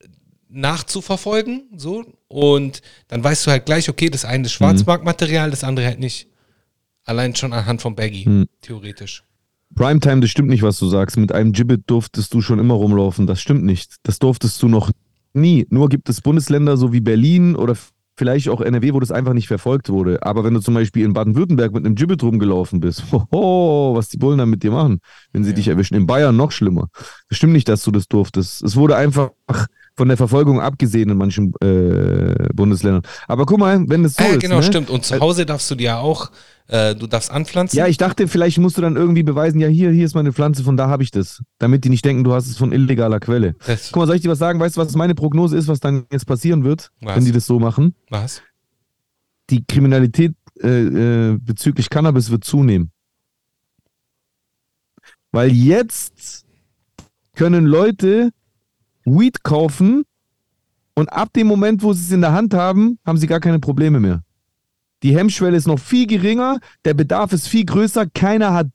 nachzuverfolgen. So. Und dann weißt du halt gleich, okay, das eine ist Schwarzmarktmaterial, das andere halt nicht. Allein schon anhand vom Baggy, theoretisch. Primetime, das stimmt nicht, was du sagst. Mit einem Gibbet durftest du schon immer rumlaufen. Das stimmt nicht. Das durftest du noch nie. Nur gibt es Bundesländer so wie Berlin oder vielleicht auch NRW, wo das einfach nicht verfolgt wurde. Aber wenn du zum Beispiel in Baden-Württemberg mit einem Gibbet rumgelaufen bist, hoho, was die Bullen dann mit dir machen, wenn sie Ja. dich erwischen. In Bayern noch schlimmer. Das stimmt nicht, dass du das durftest. Es wurde einfach von der Verfolgung abgesehen in manchen äh, Bundesländern. Aber guck mal, wenn es so ja, ist. genau, ne? stimmt. Und zu Hause darfst du dir ja auch, äh, du darfst anpflanzen. Ja, ich dachte, vielleicht musst du dann irgendwie beweisen, ja, hier, hier ist meine Pflanze, von da habe ich das. Damit die nicht denken, du hast es von illegaler Quelle. das, Guck mal, soll ich dir was sagen? Weißt du, was meine Prognose ist, was dann jetzt passieren wird, Was? wenn die das so machen? was? Die Kriminalität äh, äh, bezüglich Cannabis wird zunehmen. Weil jetzt können Leute Weed kaufen und ab dem Moment, wo sie es in der Hand haben, haben sie gar keine Probleme mehr. Die Hemmschwelle ist noch viel geringer, der Bedarf ist viel größer, keiner hat,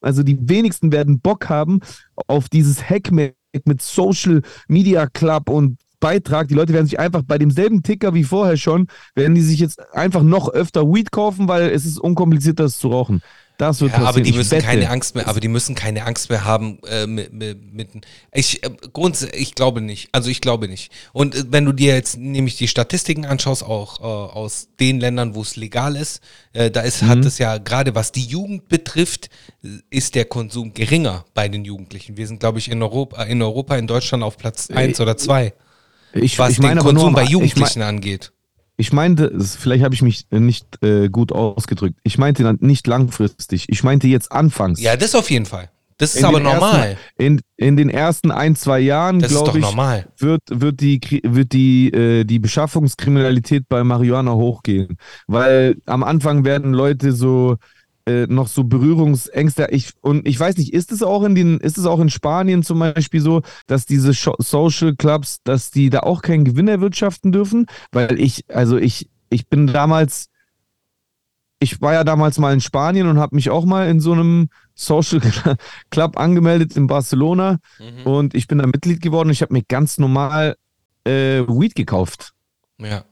also die wenigsten werden Bock haben auf dieses Hackmack mit Social Media Club und Beitrag. Die Leute werden sich einfach bei demselben Ticker wie vorher schon, werden die sich jetzt einfach noch öfter Weed kaufen, weil es ist unkomplizierter, es zu rauchen. Das wird Ja, passieren. aber die Ich müssen wette. keine Angst mehr, aber die müssen keine Angst mehr haben äh, mit, mit, mit ich äh, grundsätzlich, ich glaube nicht. Also ich glaube nicht. Und äh, wenn du dir jetzt nämlich die Statistiken anschaust, auch äh, aus den Ländern, wo es legal ist, äh, da ist, Mhm. hat es ja gerade was die Jugend betrifft, äh, ist der Konsum geringer bei den Jugendlichen. Wir sind, glaube ich, in Europa, in Europa, in Deutschland auf Platz eins oder zwei, ich, was ich meine den aber nur, Konsum bei am- ich, mein- Jugendlichen angeht. Ich meinte, vielleicht habe ich mich äh, nicht äh, gut ausgedrückt. Ich meinte dann nicht langfristig. Ich meinte jetzt anfangs. Ja, das auf jeden Fall. Das ist In aber normal. Ersten, in, in den ersten ein, zwei Jahren, glaube ich, normal. wird, wird die, wird die, äh, die Beschaffungskriminalität bei Marihuana hochgehen. Weil am Anfang werden Leute so äh, noch so Berührungsängste. Ich, und ich weiß nicht, ist es auch in den, ist es auch in Spanien zum Beispiel so, dass diese Social Clubs, dass die da auch keinen Gewinn erwirtschaften dürfen? Weil ich, also ich, ich bin damals, ich war ja damals mal in Spanien und habe mich auch mal in so einem Social Club angemeldet in Barcelona Mhm. und ich bin da Mitglied geworden. Ich habe mir ganz normal äh, Weed gekauft. Ja.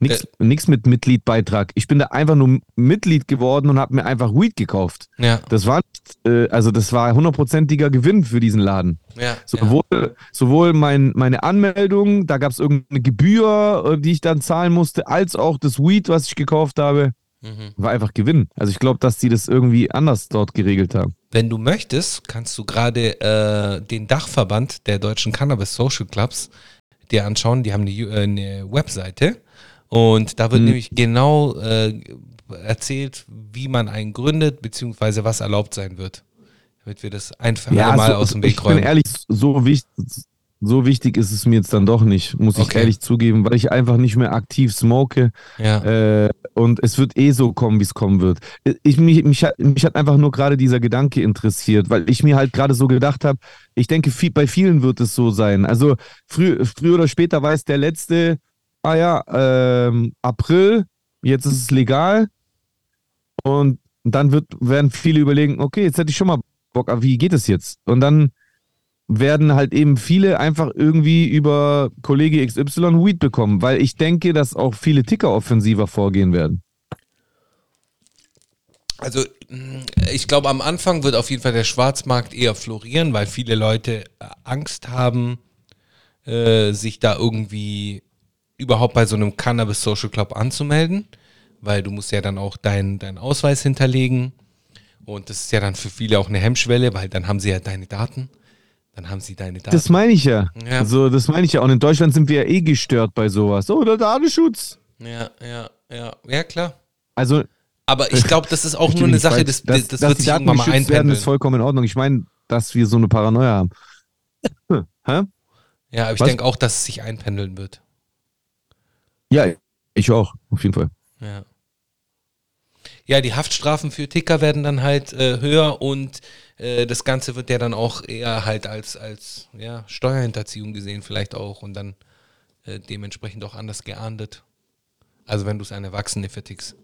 Nix, nix mit Mitgliedbeitrag. Ich bin da einfach nur Mitglied geworden und habe mir einfach Weed gekauft. Ja. Das war, äh, also das war hundertprozentiger Gewinn für diesen Laden. Ja. ja. Sowohl, sowohl mein, meine Anmeldung, da gab es irgendeine Gebühr, äh, die ich dann zahlen musste, als auch das Weed, was ich gekauft habe. war einfach Gewinn. Also ich glaube, dass die das irgendwie anders dort geregelt haben. Wenn du möchtest, kannst du gerade äh, den Dachverband der deutschen Cannabis Social Clubs dir anschauen. Die haben eine, äh, eine Webseite und da wird Mhm. nämlich genau äh, erzählt, wie man einen gründet, beziehungsweise was erlaubt sein wird. Damit wir das ein für alle Mal so- aus dem ich Weg räumen. bin ehrlich, so wichtig, so wichtig ist es mir jetzt dann doch nicht, muss ich Okay. ehrlich zugeben, weil ich einfach nicht mehr aktiv smoke. ja. Äh, und es wird eh so kommen, wie es kommen wird. Ich, mich, mich, hat, mich hat einfach nur gerade dieser Gedanke interessiert, weil ich mir halt gerade so gedacht habe, ich denke, viel, bei vielen wird es so sein. Also früh, früher oder später weiß der letzte, ah ja, ähm, April, jetzt ist es legal. Und dann wird, werden viele überlegen, okay, jetzt hätte ich schon mal Bock, aber wie geht es jetzt? Und dann werden halt eben viele einfach irgendwie über Kollege XY Weed bekommen, weil ich denke, dass auch viele Ticker offensiver vorgehen werden. Also mh, ich glaube, am Anfang wird auf jeden Fall der Schwarzmarkt eher florieren, weil viele Leute Angst haben, äh, sich da irgendwie überhaupt bei so einem Cannabis Social Club anzumelden, weil du musst ja dann auch deinen deinen Ausweis hinterlegen und das ist ja dann für viele auch eine Hemmschwelle, weil dann haben sie ja deine Daten, dann haben sie deine Daten. Das meine ich ja. Ja. Also, das meine ich ja. Und in Deutschland sind wir ja eh gestört bei sowas. Oh, der Datenschutz. ja, ja, ja, ja klar. Also, Aber ich glaube, das ist auch nur eine Sache, falsch. das, das, das dass wird sich irgendwann mal geschützt werden, ist einpendeln. vollkommen in Ordnung. Ich meine, dass wir so eine Paranoia haben. Hä? Ja, aber ich denke auch, dass es sich einpendeln wird. Ja, ich auch, auf jeden Fall. Ja. Ja, die Haftstrafen für Ticker werden dann halt äh, höher und äh, das Ganze wird ja dann auch eher halt als, als ja, Steuerhinterziehung gesehen, vielleicht auch und dann äh, dementsprechend auch anders geahndet. Also wenn du es an Erwachsene vertickst,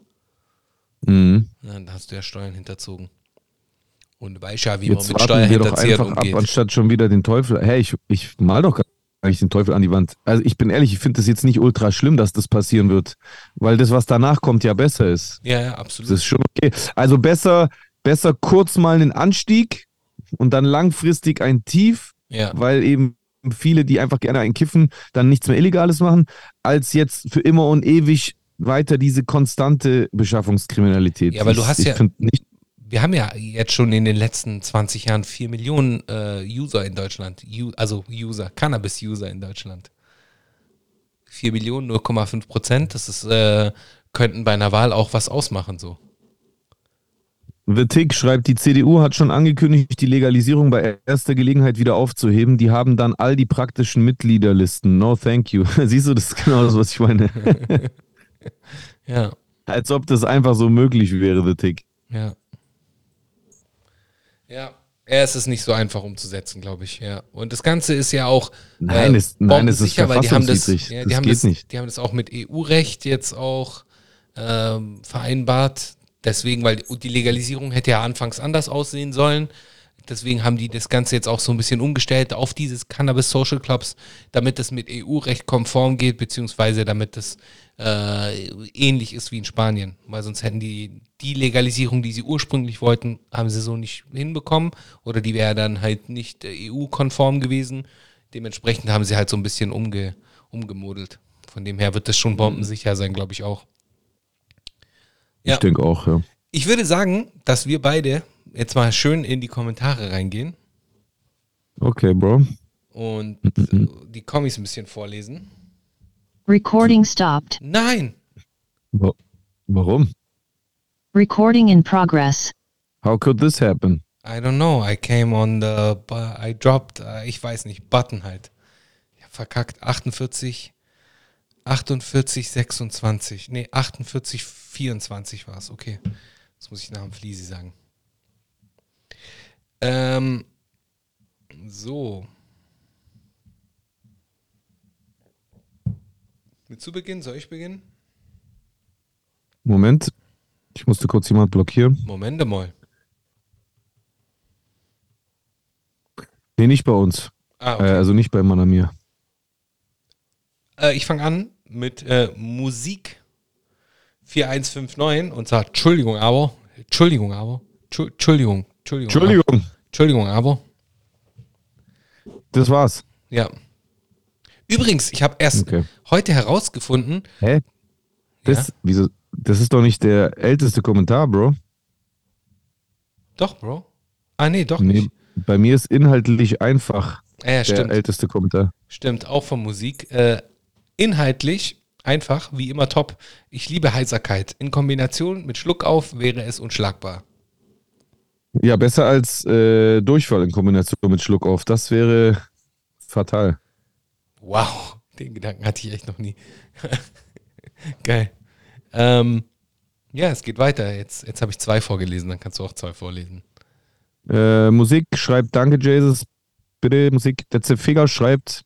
Mhm. dann hast du ja Steuern hinterzogen. Und weißt ja, wie Jetzt man mit doch Steuerhinterziehern einfach ab, umgeht. anstatt schon wieder den Teufel. Hey, ich, ich mal doch gar nicht den Teufel an die Wand. Also ich bin ehrlich, ich finde das jetzt nicht ultra schlimm, dass das passieren wird, weil das, was danach kommt, ja besser ist. Ja, ja, Das absolut. ist schon okay. Also besser, besser kurz mal einen Anstieg und dann langfristig ein Tief, Ja. weil eben viele, die einfach gerne ein Kiffen, dann nichts mehr Illegales machen, als jetzt für immer und ewig weiter diese konstante Beschaffungskriminalität. Ja, aber du Ich- hast ich ja- nicht, Wir haben ja jetzt schon in den letzten 20 Jahren 4 Millionen äh, User in Deutschland. U also User, Cannabis-User in Deutschland. 4 Millionen, 0,5 Prozent. Das ist, äh, könnten bei einer Wahl auch was ausmachen, so. The Tick schreibt, die CDU hat schon angekündigt, die Legalisierung bei erster Gelegenheit wieder aufzuheben. Die haben dann all die praktischen Mitgliederlisten. No thank you. Siehst du, das ist genau das, was ich meine. Ja, Als ob das einfach so möglich wäre, The Tick. ja. Ja, ja, es ist nicht so einfach umzusetzen, glaube ich, ja. Und das Ganze ist ja auch Nein, es- nein, es ist weil die haben das, verfassungswidrig. ja, die Das haben geht das, nicht. Die haben das auch mit EU-Recht jetzt auch ähm, vereinbart. Deswegen, weil die Legalisierung hätte ja anfangs anders aussehen sollen. Deswegen haben die das Ganze jetzt auch so ein bisschen umgestellt auf dieses Cannabis Social Clubs, damit es mit EU-Recht konform geht, beziehungsweise damit es äh, ähnlich ist wie in Spanien. Weil sonst hätten die die Legalisierung, die sie ursprünglich wollten, haben sie so nicht hinbekommen oder die wäre dann halt nicht äh, EU-konform gewesen. Dementsprechend haben sie halt so ein bisschen umge, umgemodelt. Von dem her wird das schon bombensicher sein, glaube ich auch. Ja. Ich denke auch, ja. Ich würde sagen, dass wir beide jetzt mal schön in die Kommentare reingehen Okay, Bro. und die Kommis ein bisschen vorlesen. Recording stopped. Nein! Wa- Warum? Recording in progress. How could this happen? I don't know. I came on the. I dropped. Uh, ich weiß nicht. Button halt. Ich hab verkackt. 48. 48, 26. Nee, 48, 24 war es. Okay. Das muss ich nach dem Fliesi sagen. Ähm. So. Willst du beginnen? Soll ich beginnen? Moment. Ich musste kurz jemand blockieren. Moment mal. Nee, nicht bei uns. Ah, Äh, okay. also nicht bei Manamir. Äh, ich fange an mit äh, Musik 4159 und zwar Entschuldigung, aber Entschuldigung, aber Tschu- Entschuldigung, Entschuldigung, Entschuldigung. Aber, Entschuldigung, aber Das war's. ja. Übrigens, ich habe erst Okay. heute herausgefunden, Hä? Das, wieso, das ist doch nicht der älteste Kommentar, Bro. Doch, Bro. Ah, nee, doch Nee, nicht. bei mir ist inhaltlich einfach Ah, ja, der stimmt. älteste Kommentar. Stimmt, auch von Musik. Äh, inhaltlich einfach, wie immer top. Ich liebe Heiserkeit. In Kombination mit Schluck auf wäre es unschlagbar. Ja, besser als äh, Durchfall in Kombination mit Schluck auf. Das wäre fatal. Wow, den Gedanken hatte ich echt noch nie. Geil. Ähm, ja, es geht weiter. Jetzt, jetzt habe ich zwei vorgelesen, dann kannst du auch zwei vorlesen. Äh, Musik schreibt Danke, Jesus. Bitte Musik. Der Zepfiger schreibt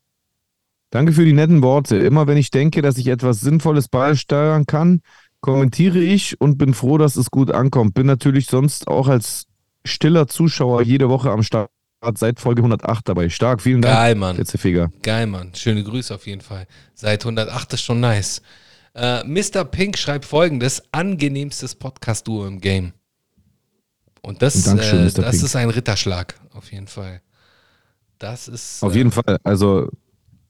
Danke für die netten Worte. Immer wenn ich denke, dass ich etwas Sinnvolles beisteuern kann, kommentiere ich und bin froh, dass es gut ankommt. Bin natürlich sonst auch als stiller Zuschauer jede Woche am Start seit Folge 108 dabei. Stark, vielen Dank. Geil, Mann. Der Zepfiger. Geil, Mann. Schöne Grüße auf jeden Fall. Seit 108 ist schon nice. Äh, Mr. Pink schreibt folgendes: angenehmstes Podcast-Duo im Game. Und das, Dankeschön, äh, das Pink. ist ein Ritterschlag, auf jeden Fall. Das ist. Auf äh, jeden Fall. Also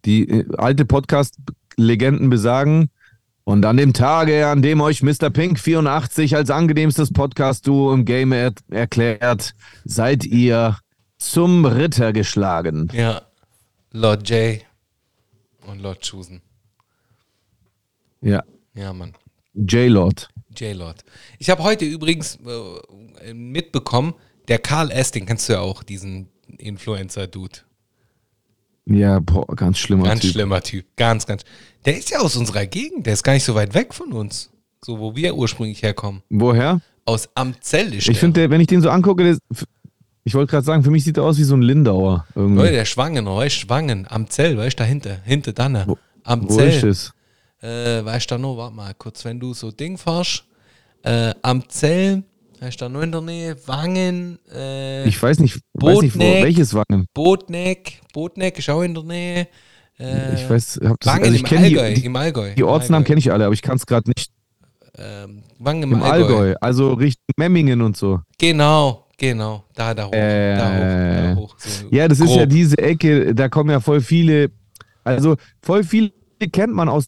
die äh, alte Podcast-Legenden besagen. Und an dem Tage, an dem euch Mr. Pink 84 als angenehmstes Podcast-Duo im Game er erklärt, seid ihr zum Ritter geschlagen. Ja. Lord J und Lord Chusen. Ja, Ja, Mann. J-Lord. J-Lord. Ich habe heute übrigens äh, mitbekommen, der Karl S., den kennst du ja auch, diesen Influencer-Dude. Ja, boah, ganz schlimmer Ganz Typ. schlimmer Typ. Ganz, ganz. Der ist ja aus unserer Gegend. Der ist gar nicht so weit weg von uns. So, wo wir ursprünglich herkommen. Woher? Aus Amzell Ich finde, wenn ich den so angucke, der, ich wollte gerade sagen, für mich sieht er aus wie so ein Lindauer. Irgendwie. Leute, der Schwangen, weißt Schwangen. Amzell, weißt du, dahinter. Hinter dann. Wo- Wo ist Amzell. es? Äh, weißt du da noch, warte mal kurz, wenn du so Ding fährst. Äh, Amzell, weißt du da noch in der Nähe? Wangen, äh, Ich weiß nicht, weiß nicht wo, Botneck. welches Wangen. Botneck. Botneck ist auch in der Nähe. Äh, Ich weiß, hab das, Wangen also ich im kenne Allgäu. die, die, Im Allgäu. die Ortsnamen kenne ich alle, aber ich kann es gerade nicht. Ähm, Wangen im, Im Allgäu. Allgäu, also Richtung Memmingen und so. Genau, genau. Da, da hoch. Äh, da hoch, da hoch. So Ja, das ist grob. ja diese Ecke, da kommen ja voll viele, also voll viele kennt man aus,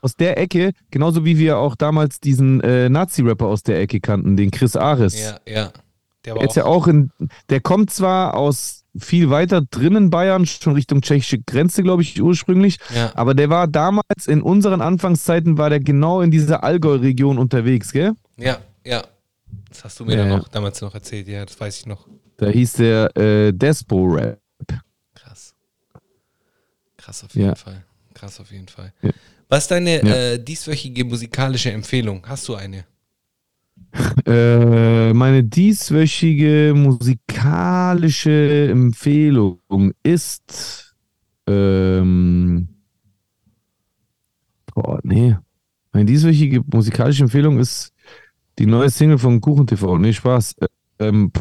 aus der Ecke, genauso wie wir auch damals diesen äh, Nazi-Rapper aus der Ecke kannten, den Chris Ares. Ja, ja. Der war Der ist ja auch, auch in, der kommt zwar aus viel weiter drinnen Bayern, schon Richtung tschechische Grenze, glaube ich, ursprünglich, ja, aber der war damals in unseren Anfangszeiten, war der genau in dieser Allgäu-Region unterwegs, gell? ja, ja. Das hast du mir Ja, dann noch damals noch erzählt. Ja, das weiß ich noch. Da hieß der äh, Despo-Rap. Krass. Krass auf jeden Ja. Fall. Krass auf jeden Fall. Ja. Was ist deine äh, dieswöchige musikalische Empfehlung? Hast du eine? Äh, meine dieswöchige musikalische Empfehlung ist. Ähm, boah, nee. Meine dieswöchige musikalische Empfehlung ist die neue Single von Kuchen TV. Nee, Spaß. Äh, Ähm.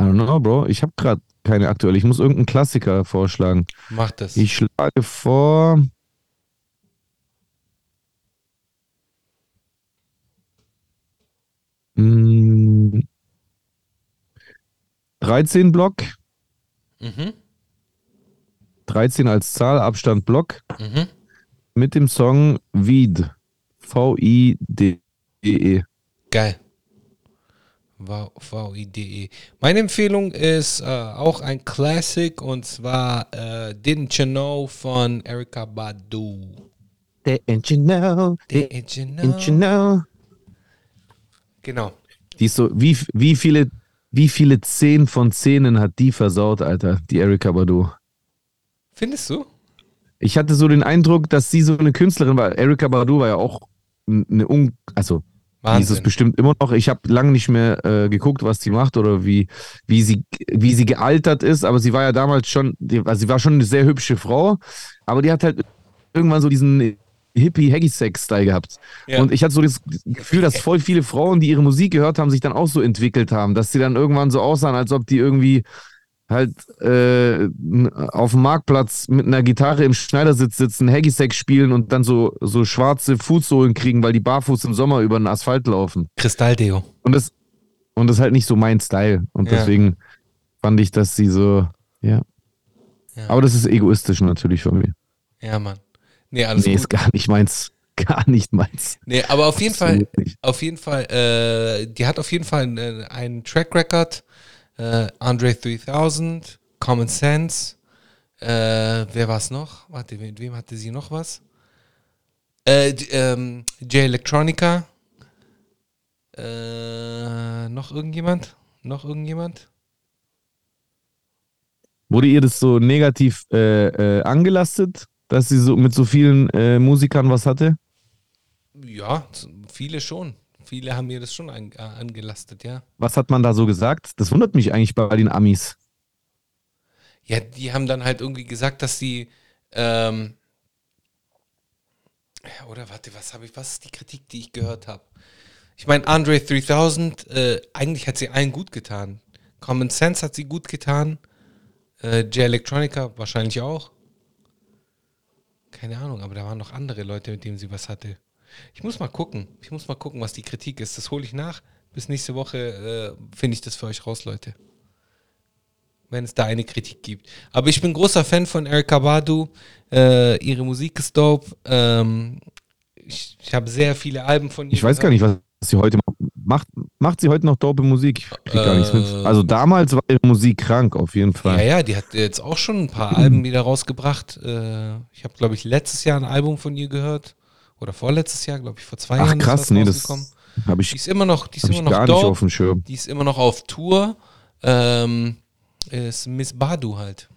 I don't know, Bro. Ich habe gerade keine aktuelle. Ich muss irgendeinen Klassiker vorschlagen. Mach das. Ich schlage vor. Mm, 13 Block, mhm. 13 als Zahl, Abstand Block, Mhm. mit dem Song Weed. V-I-D-E. Geil. Wow, V-I-D-E. Meine Empfehlung ist äh, auch ein Classic und zwar äh, Didn't You Know von Erika Badu. Didn't you know? Didn't you know? Didn't you know? Genau. Die ist so, wie, wie viele, wie viele 10 von 10 hat die versaut, Alter, die Erika Badu? Findest du? Ich hatte so den Eindruck, dass sie so eine Künstlerin war. Erika Badu war ja auch eine un also die ist es Wahnsinn. bestimmt immer noch. Ich habe lange nicht mehr äh, geguckt, was die macht oder wie, wie, sie, wie sie gealtert ist, aber sie war ja damals schon, also sie war schon eine sehr hübsche Frau, aber die hat halt irgendwann so diesen Hippie-Haggy-Sex-Style gehabt. Ja. Und ich hatte so das Gefühl, dass voll viele Frauen, die ihre Musik gehört haben, sich dann auch so entwickelt haben, dass sie dann irgendwann so aussahen, als ob die irgendwie halt äh, auf dem Marktplatz mit einer Gitarre im Schneidersitz sitzen, Haggy-Sex spielen und dann so, so schwarze Fußsohlen kriegen, weil die barfuß im Sommer über den Asphalt laufen. Kristalldeo. Und das, und das ist halt nicht so mein Style. Und Ja. deswegen fand ich, dass sie so, ja. Ja. Aber das ist egoistisch natürlich von mir. Ja, Mann. Nee, alles nee, gut. ist gar nicht meins. gar nicht meins. Nee, aber auf jeden Fall, Absolut nicht. auf jeden Fall, äh, die hat auf jeden Fall einen, einen Track Record. Äh, Andre 3000, Common Sense. Äh, wer war es noch? Warte, mit wem hatte sie noch was? Äh, ähm, J Electronica. Äh, noch irgendjemand? Noch irgendjemand? Wurde ihr das so negativ äh, äh, angelastet, dass sie so mit so vielen äh, Musikern was hatte? Ja, viele schon. Viele haben mir das schon an, äh, angelastet, ja. Was hat man da so gesagt? Das wundert mich eigentlich bei den Amis. Ja, die haben dann halt irgendwie gesagt, dass sie ähm, oder warte, was habe ich, was ist die Kritik, die ich gehört habe? Ich meine, Andre 3000, äh, eigentlich hat sie allen gut getan. Common Sense hat sie gut getan. Äh, J Electronica wahrscheinlich auch. Keine Ahnung, aber da waren noch andere Leute, mit denen sie was hatte. Ich muss mal gucken. Ich muss mal gucken, was die Kritik ist. Das hole ich nach. Bis nächste Woche äh, finde ich das für euch raus, Leute wenn es da eine Kritik gibt. Aber ich bin großer Fan von Erika Badu. Äh, ihre Musik ist dope. Ähm, ich ich habe sehr viele Alben von ihr. Ich weiß gar nicht, was sie heute macht. Macht sie heute noch dope Musik? Ich krieg gar nichts mit. Äh, Also damals war ihre Musik krank, auf jeden Ja, Fall. ja, die hat jetzt auch schon ein paar Alben wieder rausgebracht. Äh, ich habe, glaube ich, letztes Jahr ein Album von ihr gehört. Oder vorletztes Jahr, glaube ich, vor zwei Ach Jahren. ist krass, nee, das habe Die ich, ist immer noch, die ist immer noch gar nicht dope. auf dem Schirm. Die ist immer noch auf Tour. Ähm, ist Miss Badu halt.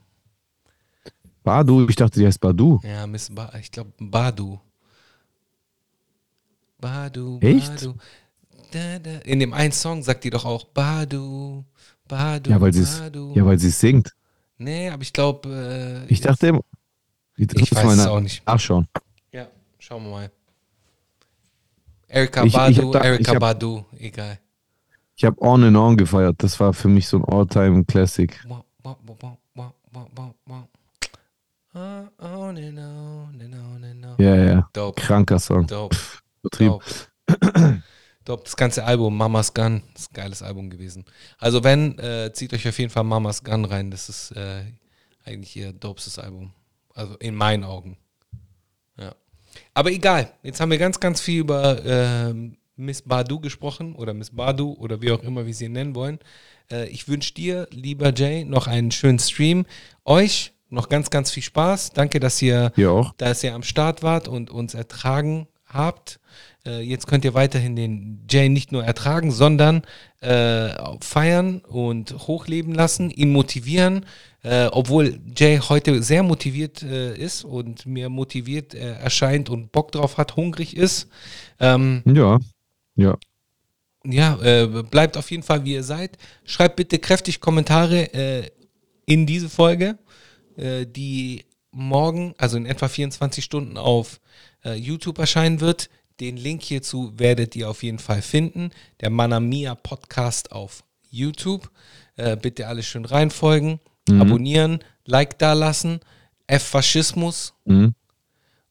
Badu, ich dachte, die heißt Badu. Ja, Miss ba ich glaube Badu. Badu, Echt? Badu. Da, da. In dem einen Song sagt die doch auch Badu, Badu, Ja, weil sie es Badu. ja, weil sie singt. nee, aber ich glaube. Äh, Ich dachte immer. Ich, Ich weiß es auch nicht. Nachschauen. Ja, schauen wir mal. Erika Ich- Badu, da- Erika hab- Badu, egal. Ich habe On and On gefeiert. Das war für mich so ein On and on and on and on. Ja, ja. Dope, Kranker Song. dope. Betrieb. Dope. Dope. Das ganze Album, Mama's Gun, ist ein geiles Album gewesen. Also wenn, äh, zieht euch auf jeden Fall Mama's Gun rein. Das ist äh, eigentlich ihr dopestes Album. Also in meinen Augen. Ja. Aber egal. Jetzt haben wir ganz, ganz viel über ähm, Miss Badu gesprochen oder Miss Badu oder wie auch immer wir sie nennen wollen. Äh, ich wünsche dir, lieber Jay, noch einen schönen Stream. Euch noch ganz, ganz viel Spaß. Danke, dass ihr auch. dass ihr am Start wart und uns ertragen habt. Äh, jetzt könnt ihr weiterhin den Jay nicht nur ertragen, sondern äh, feiern und hochleben lassen, ihn motivieren. Äh, obwohl Jay heute sehr motiviert äh, ist und mir motiviert äh, erscheint und Bock drauf hat, hungrig ist. Ähm, Ja. Ja. ja, äh, bleibt auf jeden Fall, wie ihr seid. Schreibt bitte kräftig Kommentare in diese Folge, die morgen, also in etwa 24 Stunden auf äh, YouTube erscheinen wird. Den Link hierzu werdet ihr auf jeden Fall finden. Der Manamia Podcast auf YouTube. Äh, bitte alle schön reinfolgen, abonnieren, Like da lassen. F Faschismus. Mhm.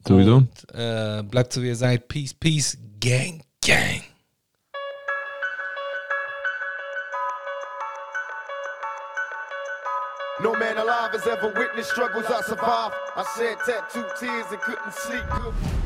Sowieso. Und äh, bleibt so wie ihr seid. Peace, peace, gang, gang. No man alive has ever witnessed struggles I survived. I shed tattooed tears and couldn't sleep good.